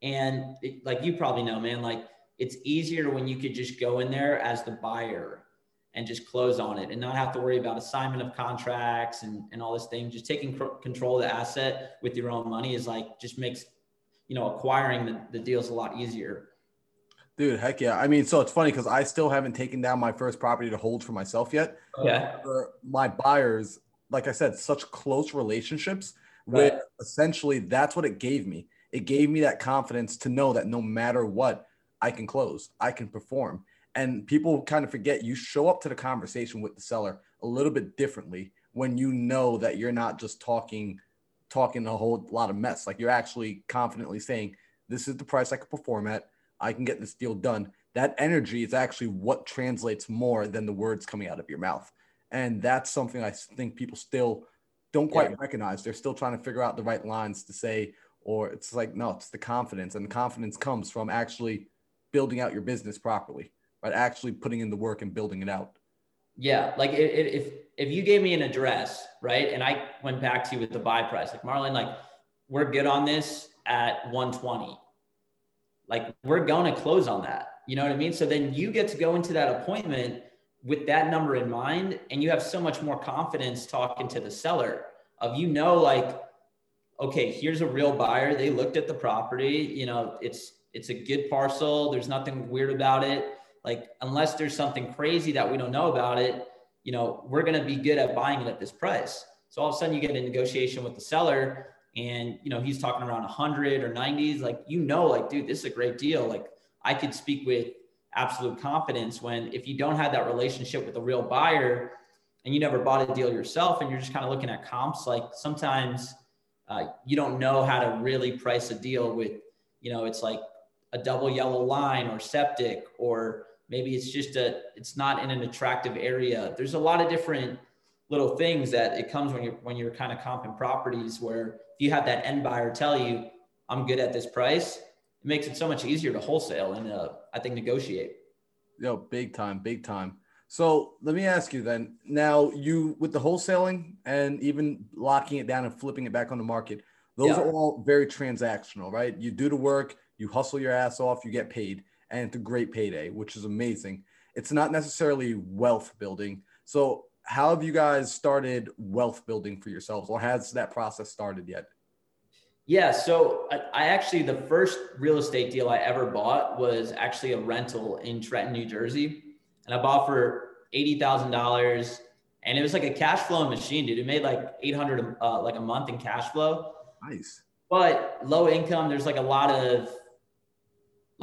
And it, like you probably know, man, like it's easier when you could just go in there as the buyer and just close on it and not have to worry about assignment of contracts and, and all this thing. Just taking cr- control of the asset with your own money is like just makes, you know, acquiring the, the deals a lot easier. Dude, heck yeah. I mean, so it's funny because I still haven't taken down my first property to hold for myself yet. Yeah. For my buyers, like I said, such close relationships right. with essentially that's what it gave me. It gave me that confidence to know that no matter what, I can close, I can perform and people kind of forget you show up to the conversation with the seller a little bit differently when you know that you're not just talking talking a whole lot of mess. Like you're actually confidently saying this is the price i can perform at. I can get this deal done. That energy is actually what translates more than the words coming out of your mouth. And that's something i think people still don't quite yeah. recognize. They're still trying to figure out the right lines to say or it's like no it's the confidence and the confidence comes from actually building out your business properly but actually putting in the work and building it out. Yeah, like if if you gave me an address, right, and I went back to you with the buy price, like Marlon, like we're good on this at 120. Like we're going to close on that. You know what I mean? So then you get to go into that appointment with that number in mind, and you have so much more confidence talking to the seller of you know, like, okay, here's a real buyer. They looked at the property. You know, it's it's a good parcel. There's nothing weird about it like unless there's something crazy that we don't know about it you know we're going to be good at buying it at this price. So all of a sudden you get a negotiation with the seller and you know he's talking around 100 or 90s like you know like dude this is a great deal. Like i could speak with absolute confidence when if you don't have that relationship with a real buyer and you never bought a deal yourself and you're just kind of looking at comps like sometimes uh, you don't know how to really price a deal with you know it's like a double yellow line or septic or maybe it's just a it's not in an attractive area. There's a lot of different little things that it comes when you're when you're kind of comping properties where if you have that end buyer tell you i'm good at this price it makes it so much easier to wholesale and uh, i think negotiate. Yo big time big time. So let me ask you then now you with the wholesaling and even locking it down and flipping it back on the market those yeah. are all very transactional right? You do the work you hustle your ass off you get paid and it's a great payday which is amazing. It's not necessarily wealth building. So how have you guys started wealth building for yourselves or has that process started yet? Yeah so i actually the first real estate deal i ever bought was actually a rental in trenton new jersey. And i bought for $80000 and it was like a cash flow machine dude. It made like 800 uh, like a month in cash flow. Nice. But low income there's like a lot of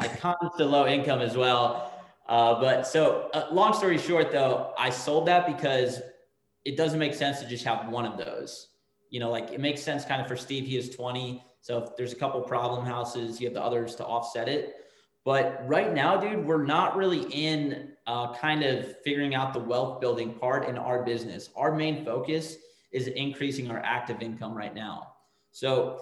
like cons to low income as well uh, but so, uh, long story short, though, I sold that because it doesn't make sense to just have one of those. You know, like it makes sense kind of for Steve. He is 20. So if there's a couple problem houses, you have the others to offset it. But right now, dude, we're not really in uh, kind of figuring out the wealth building part in our business. Our main focus is increasing our active income right now. So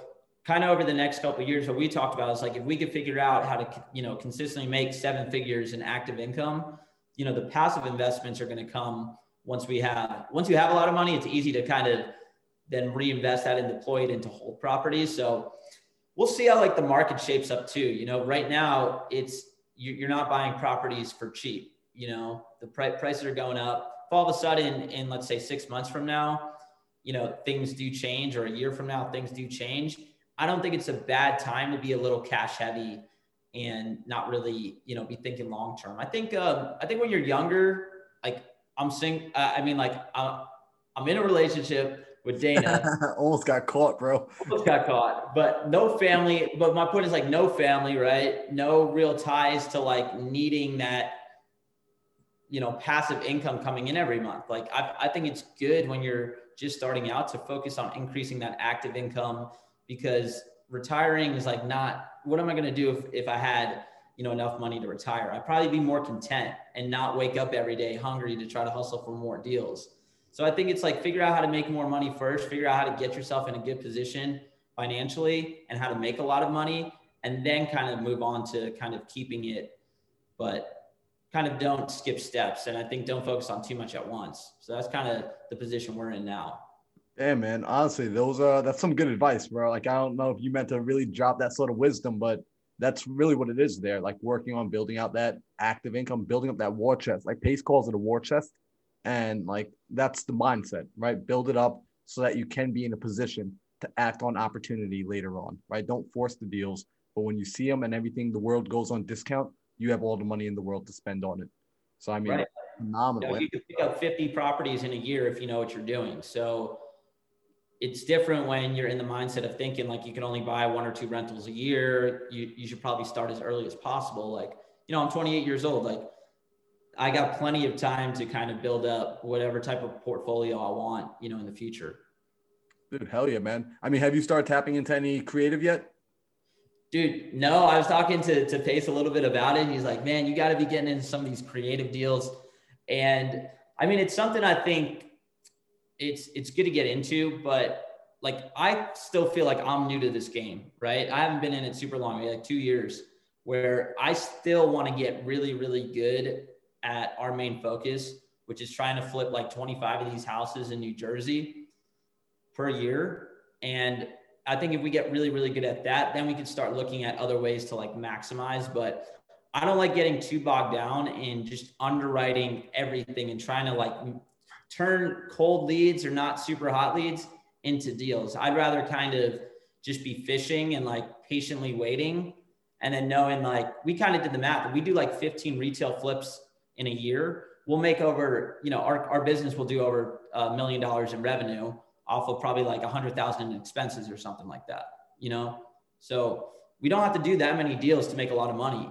kind of over the next couple years, what we talked about is like if we could figure out how to you know consistently make seven figures in active income, you know the passive investments are going to come once we have once you have a lot of money. It's easy to kind of then reinvest that and deploy it into whole properties. So we'll see how like the market shapes up too. You know, right now it's you're not buying properties for cheap. You know, the prices are going up. If all of a sudden, in let's say six months from now, you know things do change, or a year from now things do change I don't think it's a bad time to be a little cash heavy and not really, you know, be thinking long term. I think, um, I think when you're younger, like I'm saying, uh, I mean, like uh, I'm in a relationship with Dana. [laughs] almost got caught, bro. Almost got caught, but no family. But my point is like no family, right? No real ties to like needing that, you know, passive income coming in every month. Like I, I think it's good when you're just starting out to focus on increasing that active income because retiring is like not what am I going to do if, if I had you know enough money to retire? I'd probably be more content and not wake up every day hungry to try to hustle for more deals. So I think it's like figure out how to make more money first, figure out how to get yourself in a good position financially and how to make a lot of money and then kind of move on to kind of keeping it but kind of don't skip steps and I think don't focus on too much at once. So that's kind of the position we're in now. Yeah, man. Honestly, those are that's some good advice, bro. Like I don't know if you meant to really drop that sort of wisdom, but that's really what it is there. Like working on building out that active income, building up that war chest. Like Pace calls it a war chest. And like that's the mindset, right? Build it up so that you can be in a position to act on opportunity later on, right? Don't force the deals, but when you see them and everything, the world goes on discount, you have all the money in the world to spend on it. So I mean, right. phenomenal. You, know, you can pick up 50 properties in a year if you know what you're doing. So it's different when you're in the mindset of thinking like you can only buy one or two rentals a year. You, you should probably start as early as possible. Like, you know, I'm 28 years old. Like, I got plenty of time to kind of build up whatever type of portfolio I want, you know, in the future. Dude, hell yeah, man. I mean, have you started tapping into any creative yet? Dude, no, I was talking to, to Pace a little bit about it. he's like, man, you got to be getting into some of these creative deals. And I mean, it's something I think it's it's good to get into, but like I still feel like I'm new to this game, right? I haven't been in it super long, like two years, where I still want to get really, really good at our main focus, which is trying to flip like 25 of these houses in New Jersey per year. And I think if we get really, really good at that, then we can start looking at other ways to like maximize. But I don't like getting too bogged down in just underwriting everything and trying to like turn cold leads or not super hot leads into deals. I'd rather kind of just be fishing and like patiently waiting and then knowing like we kind of did the math. We do like 15 retail flips in a year, we'll make over, you know, our, our business will do over a million dollars in revenue off of probably like a hundred thousand in expenses or something like that, you know? So we don't have to do that many deals to make a lot of money.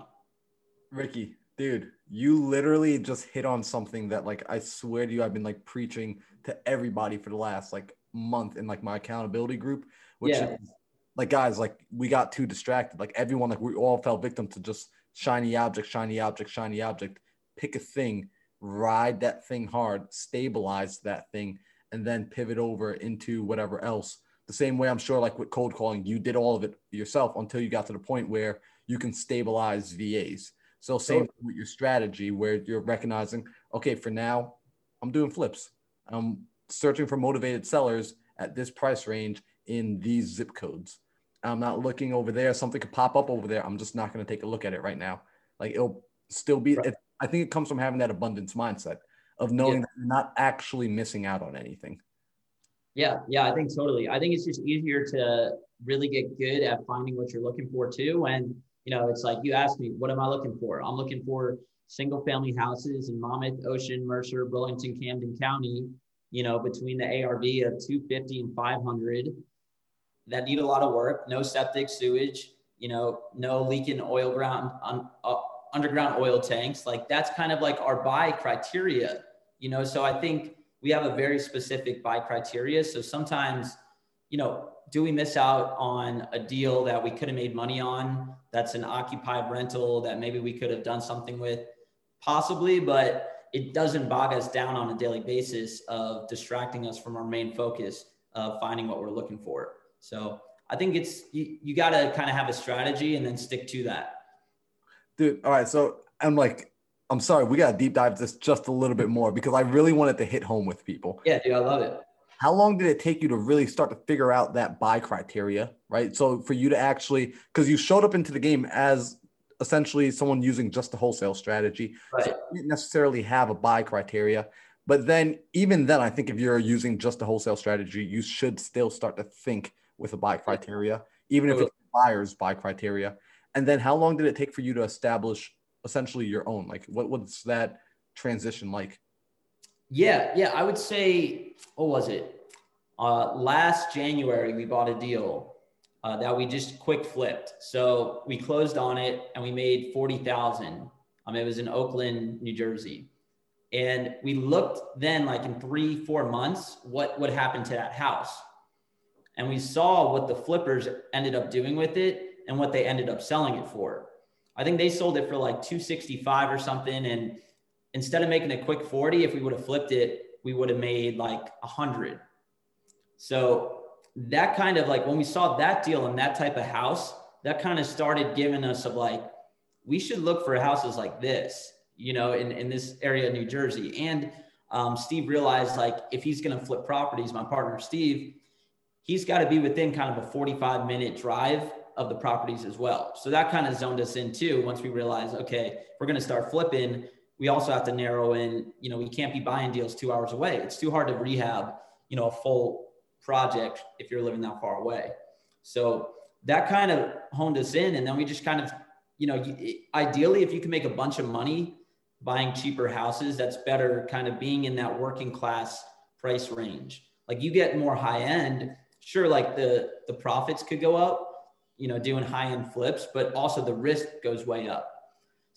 Ricky, dude, you literally just hit on something that like I swear to you, I've been like preaching to everybody for the last like month in like my accountability group, which yeah. is like guys, like we got too distracted. Like everyone, like we all fell victim to just shiny object, shiny object, shiny object. Pick a thing, ride that thing hard, stabilize that thing, and then pivot over into whatever else. The same way I'm sure, like with cold calling, you did all of it yourself until you got to the point where you can stabilize VAs. So same with your strategy where you're recognizing, okay, for now, I'm doing flips. I'm searching for motivated sellers at this price range in these zip codes. I'm not looking over there. Something could pop up over there. I'm just not going to take a look at it right now. Like it'll still be. Right. It, I think it comes from having that abundance mindset of knowing yeah. that you're not actually missing out on anything. Yeah, yeah, I think totally. I think it's just easier to really get good at finding what you're looking for too. And you know, it's like you asked me, what am I looking for? I'm looking for single family houses in Monmouth, Ocean, Mercer, Burlington, Camden County. You know, between the ARV of 250 and 500 that need a lot of work. No septic, sewage. You know, no leaking oil ground. Un, uh, underground oil tanks. Like that's kind of like our buy criteria, you know. So I think we have a very specific buy criteria. So sometimes, you know, do we miss out on a deal that we could have made money on? That's an occupied rental that maybe we could have done something with, possibly, but it doesn't bog us down on a daily basis of distracting us from our main focus of finding what we're looking for. So I think it's you, you got to kind of have a strategy and then stick to that dude. All right, so I'm like, I'm sorry, we got to deep dive this just a little bit more because I really wanted to hit home with people. Yeah, dude, I love it. How long did it take you to really start to figure out that buy criteria, right? So for you to actually, because you showed up into the game as essentially someone using just a wholesale strategy, right. so you didn't necessarily have a buy criteria. But then, even then, I think if you're using just a wholesale strategy, you should still start to think with a buy criteria, even if it's buyer's buy criteria. And then how long did it take for you to establish essentially your own? Like what what's that transition like? Yeah, yeah, I would say what was it? Uh, last January we bought a deal uh, that we just quick flipped. So we closed on it and we made forty thousand. Um, it was in Oaklyn, New Jersey, and we looked then like in three, four months what would happen to that house, and we saw what the flippers ended up doing with it and what they ended up selling it for. I think they sold it for like 265 or something. And instead of making a quick 40, if we would have flipped it, we would have made like a hundred. So that kind of like when we saw that deal and that type of house, that kind of started giving us of like, we should look for houses like this, you know, in, in this area of New Jersey. And um, Steve realized like if he's going to flip properties, my partner Steve, he's got to be within kind of a 45 minute drive of the properties as well. So that kind of zoned us in too. Once we realized, okay, we're going to start flipping, we also have to narrow in, you know, we can't be buying deals two hours away. It's too hard to rehab, you know, a full project if you're living that far away. So that kind of honed us in. And then we just kind of, you know, ideally, if you can make a bunch of money buying cheaper houses, that's better kind of being in that working class price range. Like you get more high end, sure, like the the profits could go up, you know, doing high end flips, but also the risk goes way up.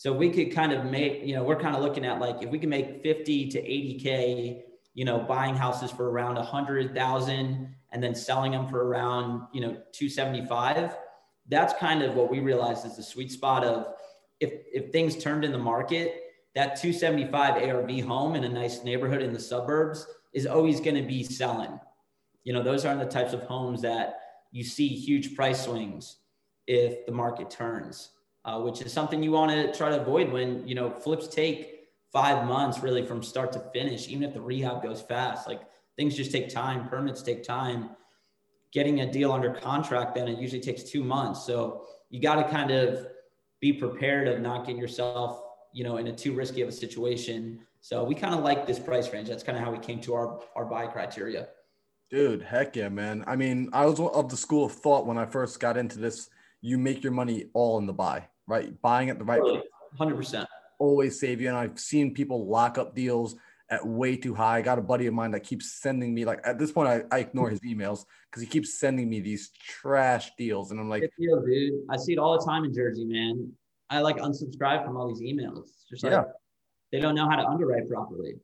So we could kind of make, you know, we're kind of looking at like if we can make 50 to 80K, you know, buying houses for around a hundred thousand and then selling them for around, you know, 275. That's kind of what we realized is the sweet spot of if if things turned in the market, that 275 ARV home in a nice neighborhood in the suburbs is always going to be selling. You know, those aren't the types of homes that you see huge price swings if the market turns, uh, which is something you want to try to avoid when, you know, flips take five months really from start to finish, even if the rehab goes fast. Like things just take time, permits take time. Getting a deal under contract, then it usually takes two months. So you got to kind of be prepared of not getting yourself, you know, in a too risky of a situation. So we kind of like this price range. That's kind of how we came to our, our buy criteria. Dude, heck yeah, man. I mean, I was of the school of thought when I first got into this. You make your money all in the buy, right? Buying at the right Hundred percent. Always save you. And I've seen people lock up deals at way too high. I got a buddy of mine that keeps sending me like at this point I, I ignore his emails because he keeps sending me these trash deals, and I'm like, deal, dude. I see it all the time in Jersey, man. I like unsubscribe from all these emails. just like Yeah. they don't know how to underwrite properly.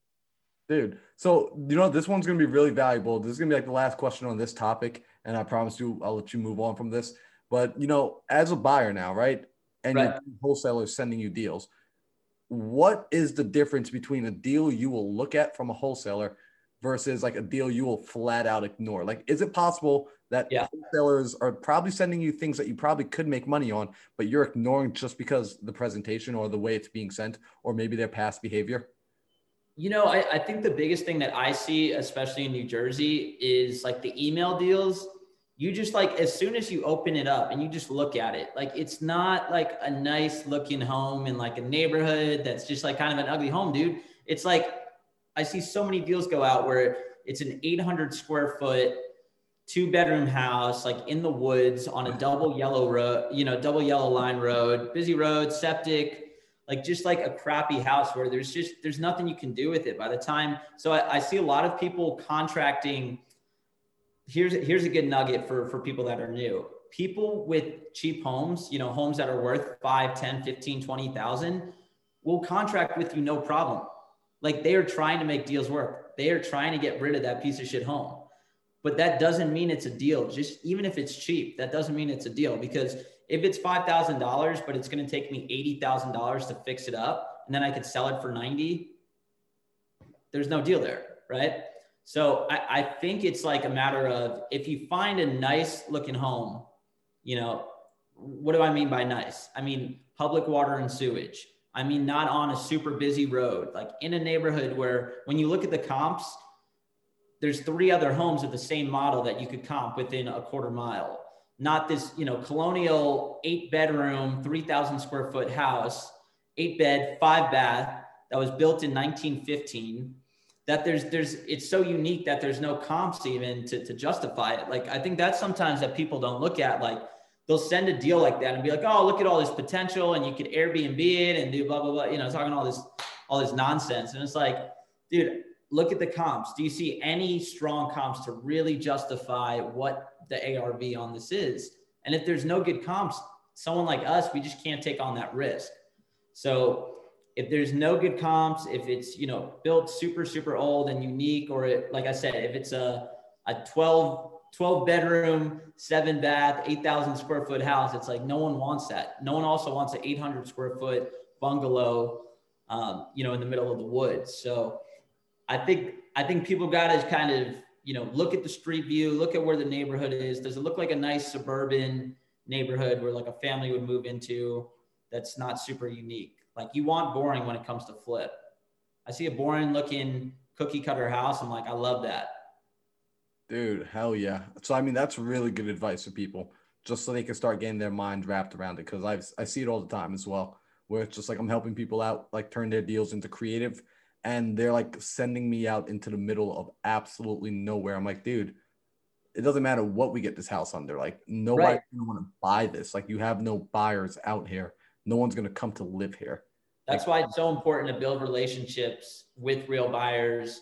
dude. So you know this one's gonna be really valuable. This is gonna be like the last question on this topic, and I promise you I'll let you move on from this. But you know, as a buyer now, right, and Right. your wholesalers sending you deals, what is the difference between a deal you will look at from a wholesaler versus like a deal you will flat out ignore? Like, is it possible that Yeah. wholesalers are probably sending you things that you probably could make money on, but you're ignoring just because the presentation or the way it's being sent, or maybe their past behavior? You know, I, I think the biggest thing that I see, especially in New Jersey, is like the email deals. You just like as soon as you open it up and you just look at it, like it's not like a nice looking home in like a neighborhood that's just like kind of an ugly home, dude. It's like I see so many deals go out where it's an 800 square foot, two bedroom house, like in the woods on a double yellow road, you know, double yellow line road, busy road, septic, like just like a crappy house where there's just there's nothing you can do with it by the time so i, I see a lot of people contracting here's here's a good nugget for for people that are new. People with cheap homes you know homes that are worth 5 10 15 20000 will contract with you no problem. Like they are trying to make deals work. They are trying to get rid of that piece of shit home. But that doesn't mean it's a deal. Just even if it's cheap that doesn't mean it's a deal. Because if it's five thousand dollars, but it's going to take me eighty thousand dollars to fix it up, and then I could sell it for ninety, there's no deal there, right? So I, I think it's like a matter of if you find a nice looking home, you know, what do I mean by nice? I mean public water and sewage. I mean not on a super busy road, like in a neighborhood where when you look at the comps, there's three other homes of the same model that you could comp within a quarter mile not this, you know, colonial eight bedroom, 3,000 square foot house, eight bed, five bath that was built in 1915. That there's, there's, it's so unique that there's no comps even to, to justify it. Like, I think that's sometimes that people don't look at. Like, they'll send a deal like that and be like, oh, look at all this potential and you could Airbnb it and do blah, blah, blah, you know, talking all this, all this nonsense. And it's like, dude, look at the comps. Do you see any strong comps to really justify what the ARV on this is? And if there's no good comps, someone like us, we just can't take on that risk. So if there's no good comps, if it's, you know, built super, super old and unique, or it, like I said, if it's a, a 12, 12 bedroom, seven bath, 8,000 square foot house, it's like no one wants that. No one also wants an 800 square foot bungalow, um, you know, in the middle of the woods. So I think I think people got to kind of you know look at the street view, look at where the neighborhood is. Does it look like a nice suburban neighborhood where like a family would move into? That's not super unique. Like you want boring when it comes to flip. I see a boring looking cookie cutter house. I'm like, I love that. Dude, hell yeah. So I mean that's really good advice for people, just so they can start getting their mind wrapped around it. Cause I've I see it all the time as well, where it's just like I'm helping people out, like turn their deals into creative, and they're like sending me out into the middle of absolutely nowhere. I'm like, dude, it doesn't matter what we get this house under. Like nobody's Right. gonna want to buy this. Like you have no buyers out here. No one's gonna come to live here. That's why it's so important to build relationships with real buyers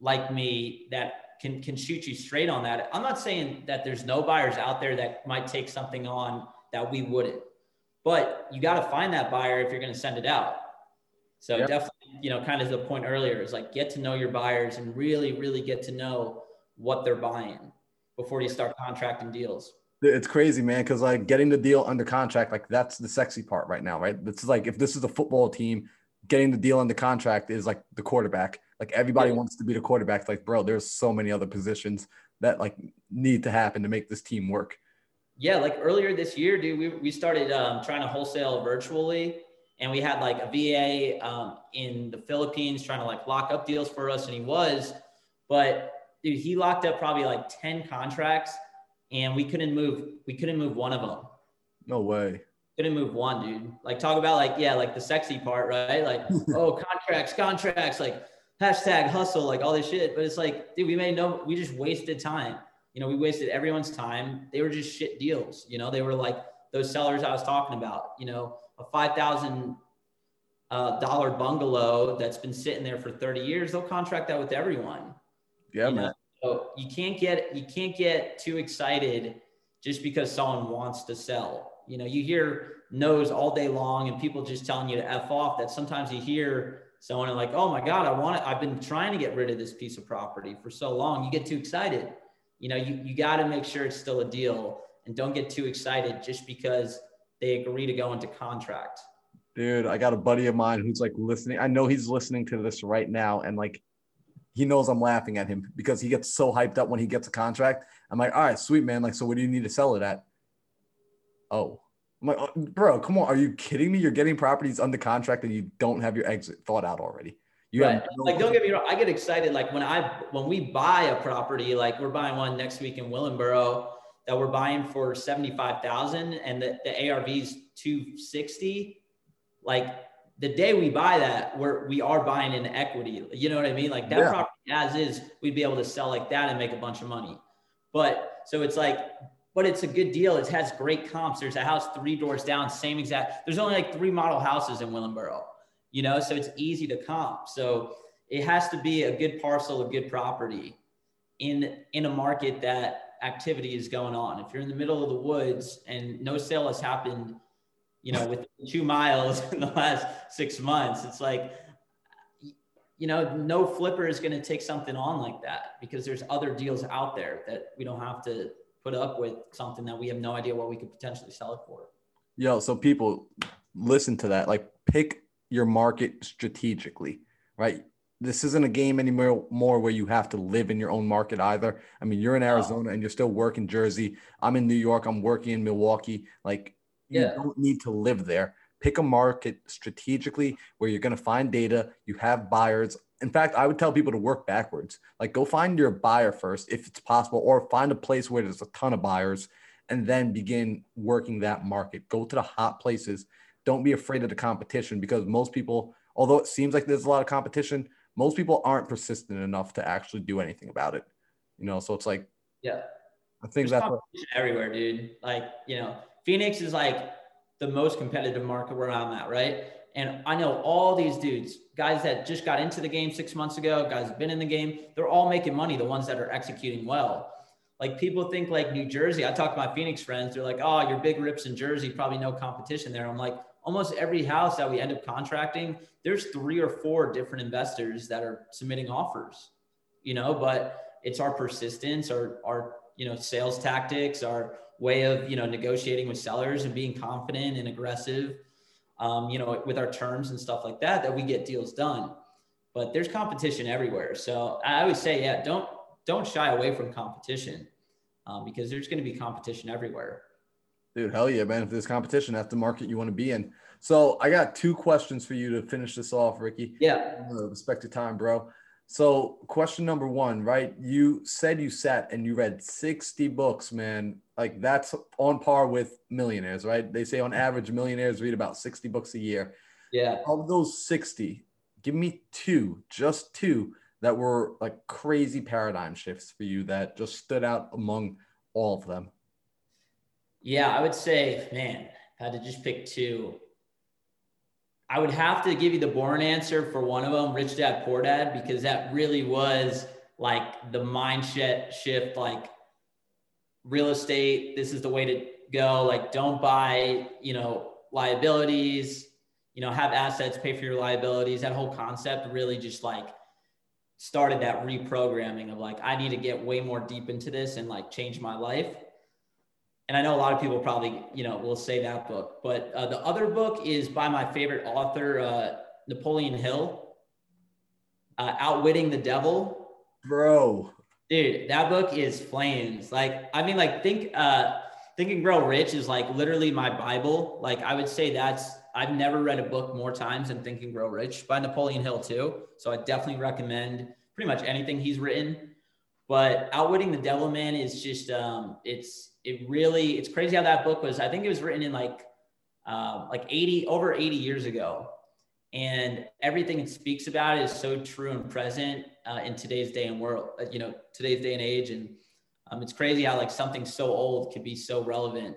like me that can can shoot you straight on that. I'm not saying that there's no buyers out there that might take something on that we wouldn't. But you got to find that buyer if you're going to send it out. So Yep. definitely, you know, kind of the point earlier is like get to know your buyers and really really get to know what they're buying before you start contracting deals. It's crazy, man, because like getting the deal under contract, like that's the sexy part right now, right? This is like if this is a football team, getting the deal under contract is like the quarterback. Like everybody Yeah. wants to be the quarterback. Like, bro, there's so many other positions that like need to happen to make this team work. Yeah, like earlier this year, dude, we, we started um, trying to wholesale virtually, and we had like a VA um, in the Philippines trying to like lock up deals for us, and he was, but dude, he locked up probably like ten contracts, and we couldn't move. We couldn't move one of them. No way. Couldn't move one, dude. Like talk about like yeah, like the sexy part, right? Like [laughs] oh, contracts, contracts, like hashtag hustle, like all this shit. But it's like, dude, we made no, we just wasted time. You know, we wasted everyone's time. They were just shit deals. You know, they were like those sellers I was talking about. You know, a five thousand a dollar bungalow that's been sitting there for 30 years, they'll contract that with everyone. Yeah, you man. know? So you can't get you can't get too excited just because someone wants to sell. You know, you hear no's all day long and people just telling you to F off that sometimes you hear someone like, oh my God, I want it. I've been trying to get rid of this piece of property for so long. You get too excited. You know, you, you got to make sure it's still a deal and don't get too excited just because they agree to go into contract. Dude, I got a buddy of mine who's like listening. I know he's listening to this right now and like he knows I'm laughing at him because he gets so hyped up when he gets a contract. I'm like, all right, sweet man. Like, so what do you need to sell it at? Oh, I'm like, oh, bro, come on. Are you kidding me? You're getting properties under contract and you don't have your exit thought out already. You right. have no- like, don't get me wrong. I get excited. Like when I, when we buy a property, like we're buying one next week in Willingboro that we're buying for 75,000 and the, the ARV is 260. Like the day we buy that, we're, we are buying in equity. You know what I mean? Like that Yeah. property as is, we'd be able to sell like that and make a bunch of money. But so it's like, but it's a good deal. It has great comps. There's a house three doors down, same exact. There's only like three model houses in Willingboro, you know, so it's easy to comp. So it has to be a good parcel of good property in in a market that activity is going on. If you're in the middle of the woods and no sale has happened, you know, within two miles [laughs] in the last six months, it's like you know, no flipper is going to take something on like that because there's other deals out there that we don't have to put up with something that we have no idea what we could potentially sell it for. Yo, so people listen to that. Like, pick your market strategically, right? This isn't a game anymore more where you have to live in your own market either. I mean, you're in Arizona and you're still working Jersey. I'm in New York. I'm working in Milwaukee. Like, you don't need to live there. Pick a market strategically where you're going to find data. You have buyers. In fact, I would tell people to work backwards. Like, go find your buyer first, if it's possible, or find a place where there's a ton of buyers and then begin working that market. Go to the hot places. Don't be afraid of the competition because most people, although it seems like there's a lot of competition, most people aren't persistent enough to actually do anything about it. You know, so it's like Yeah. I think There's that's what, everywhere, dude. Like, you know, Phoenix is like the most competitive market where I'm at, right? And I know all these dudes, guys that just got into the game six months ago, guys been in the game, they're all making money, the ones that are executing well. Like people think like New Jersey, I talk to my Phoenix friends, they're like, oh, your big rips in Jersey, probably no competition there. I'm like, almost every house that we end up contracting, there's three or four different investors that are submitting offers, you know, but it's our persistence, our, our, you know, sales tactics, our way of, you know, negotiating with sellers and being confident and aggressive, um, you know, with our terms and stuff like that, that we get deals done. But there's competition everywhere. So I always say, yeah, don't, don't shy away from competition um, because there's going to be competition everywhere. dude, hell yeah, man. If there's competition, that's the market you want to be in. So I got two questions for you to finish this off, Ricky. Yeah. Respect your time, bro. So, question number one, right? You said you sat and you read 60 books, man. Like, that's on par with millionaires, right? They say on average, millionaires read about 60 books a year. Yeah. Of those 60, give me two, just two, that were like crazy paradigm shifts for you that just stood out among all of them. Yeah, I would say, man, I had to just pick two. I would have to give you the born answer for one of them, Rich Dad Poor Dad, because that really was like the mindset shift, like real estate, this is the way to go. Like, don't buy, you know, liabilities, you know, have assets, pay for your liabilities. That whole concept really just like started that reprogramming of like, I need to get way more deep into this and like change my life and I know a lot of people probably, you know, will say that book, but uh, the other book is by my favorite author, uh, Napoleon Hill, uh, Outwitting the Devil. Bro, Dude, that book is flames. Like, I mean, like, think, uh, Think and Grow Rich is like literally my Bible. Like, I would say that's, I've never read a book more times than Think and Grow Rich by Napoleon Hill, too. So I definitely recommend pretty much anything he's written. But Outwitting the Devil Man is just, um, it's, it really it's crazy how that book was i think it was written in like um, like 80 over 80 years ago and everything it speaks about is so true and present uh, in today's day and world uh, you know today's day and age and um, it's crazy how like something so old could be so relevant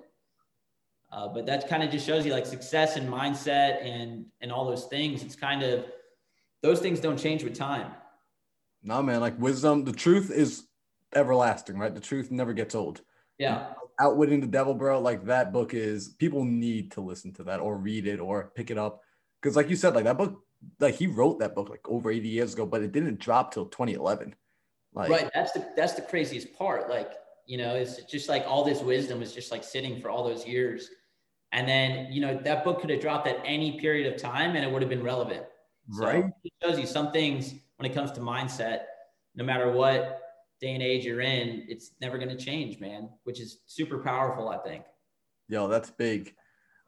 Uh, but that kind of just shows you like success and mindset and and all those things. It's kind of those things don't change with time. No, man, like wisdom, the truth is everlasting, right? The truth never gets old. Yeah. Outwitting the Devil, bro, like that book is people need to listen to that or read it or pick it up. Cause like you said, like that book, like he wrote that book like over 80 years ago, but it didn't drop till 2011. Like, right. That's the that's the craziest part. Like, you know, it's just like all this wisdom is just like sitting for all those years. And then, you know, that book could have dropped at any period of time and it would have been relevant. Right. So it shows you some things when it comes to mindset, no matter what day and age you're in, it's never going to change, man, which is super powerful, I think. Yo, that's big.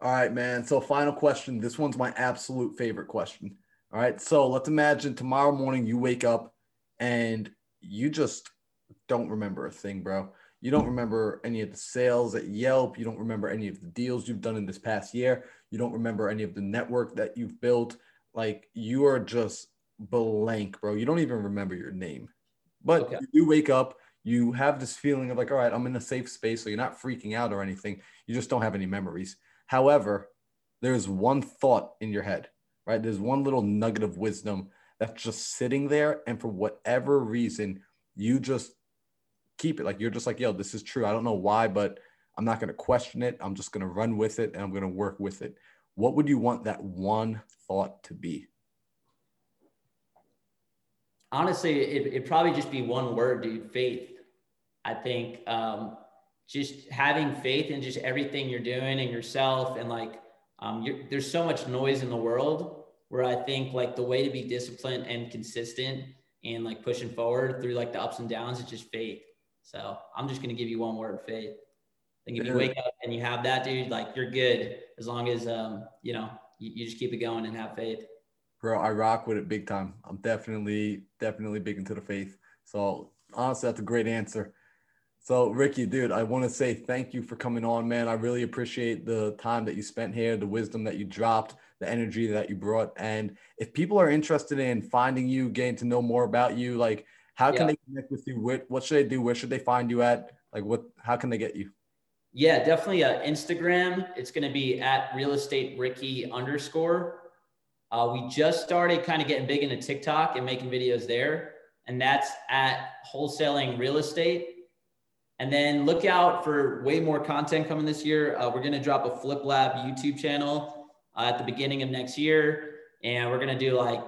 All right, man. So, final question. This one's my absolute favorite question. All right. So, let's imagine tomorrow morning you wake up and you just don't remember a thing, bro. You don't remember any of the sales at Yelp. You don't remember any of the deals you've done in this past year. You don't remember any of the network that you've built. Like, you are just blank, bro. You don't even remember your name. But okay. you wake up, you have this feeling of like, all right, I'm in a safe space. So you're not freaking out or anything. You just don't have any memories. However, there's one thought in your head, right? There's one little nugget of wisdom that's just sitting there. And for whatever reason, you just keep it. Like you're just like, yo, this is true. I don't know why, but I'm not going to question it. I'm just going to run with it and I'm going to work with it. What would you want that one thought to be? Honestly, it, it'd probably just be one word, dude faith. I think um, just having faith in just everything you're doing and yourself. And like, um, there's so much noise in the world where I think like the way to be disciplined and consistent and like pushing forward through like the ups and downs is just faith. So I'm just going to give you one word faith. I think if you wake up and you have that, dude, like you're good as long as, um, you know, you, you just keep it going and have faith bro, I rock with it big time. I'm definitely, definitely big into the faith. So honestly, that's a great answer. So Ricky, dude, I want to say thank you for coming on, man. I really appreciate the time that you spent here, the wisdom that you dropped, the energy that you brought. And if people are interested in finding you, getting to know more about you, like how can yeah. they connect with you? What, what should they do? Where should they find you at? Like what, how can they get you? Yeah, definitely. Uh, Instagram. It's going to be at real estate Ricky underscore. Uh, we just started kind of getting big into TikTok and making videos there. And that's at wholesaling real estate. And then look out for way more content coming this year. Uh, we're going to drop a Flip Lab YouTube channel uh, at the beginning of next year. And we're going to do like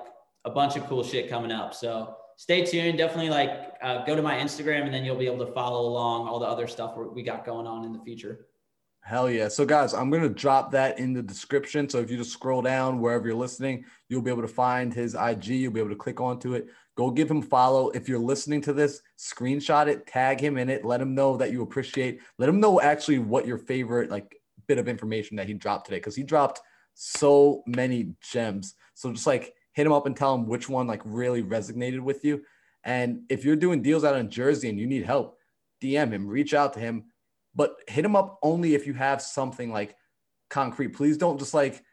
a bunch of cool shit coming up. So stay tuned. Definitely like uh, go to my Instagram and then you'll be able to follow along all the other stuff we got going on in the future. Hell yeah. So, guys, I'm going to drop that in the description. So, if you just scroll down wherever you're listening, you'll be able to find his IG. You'll be able to click onto it. Go give him follow. If you're listening to this, screenshot it, tag him in it, let him know that you appreciate, let him know actually what your favorite, like, bit of information that he dropped today, because he dropped so many gems. So, just like hit him up and tell him which one, like, really resonated with you. And if you're doing deals out in Jersey and you need help, DM him, reach out to him but hit him up only if you have something like concrete. Please don't just like,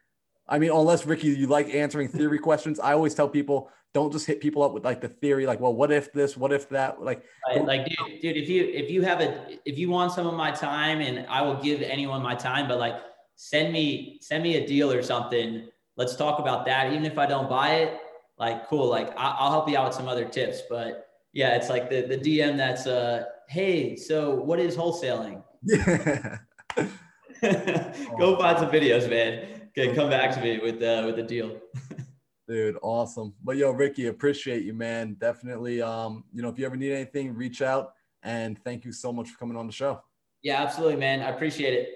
I mean, unless Ricky, you like answering theory questions. I always tell people don't just hit people up with like the theory, like, well, what if this, what if that, like, right. like, dude, dude, if you if you have a if you want some of my time, and I will give anyone my time, but like, send me send me a deal or something. Let's talk about that. Even if I don't buy it, like, cool. Like, I'll help you out with some other tips. But yeah, it's like the the DM that's uh, hey, so what is wholesaling? Yeah. [laughs] [laughs] Go find some videos, man. Okay, come back to me with uh, with the deal. [laughs] Dude, awesome. But yo, Ricky, appreciate you, man. Definitely. Um, you know, if you ever need anything, reach out. And thank you so much for coming on the show. Yeah, absolutely, man. I appreciate it.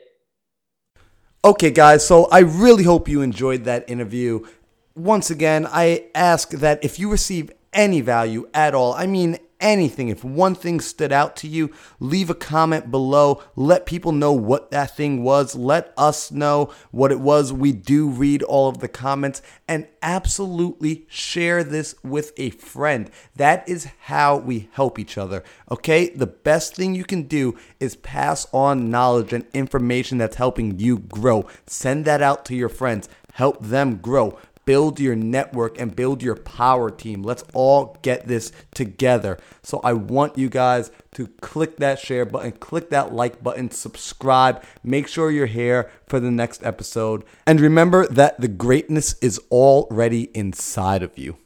Okay, guys. So I really hope you enjoyed that interview. Once again, I ask that if you receive any value at all, I mean anything, if one thing stood out to you, leave a comment below. Let people know what that thing was. Let us know what it was. We do read all of the comments and absolutely share this with a friend. That is how we help each other. Okay? The best thing you can do is pass on knowledge and information that's helping you grow. Send that out to your friends. Help them grow build your network and build your power team. Let's all get this together. So I want you guys to click that share button, click that like button, subscribe. Make sure you're here for the next episode. And remember that the greatness is already inside of you.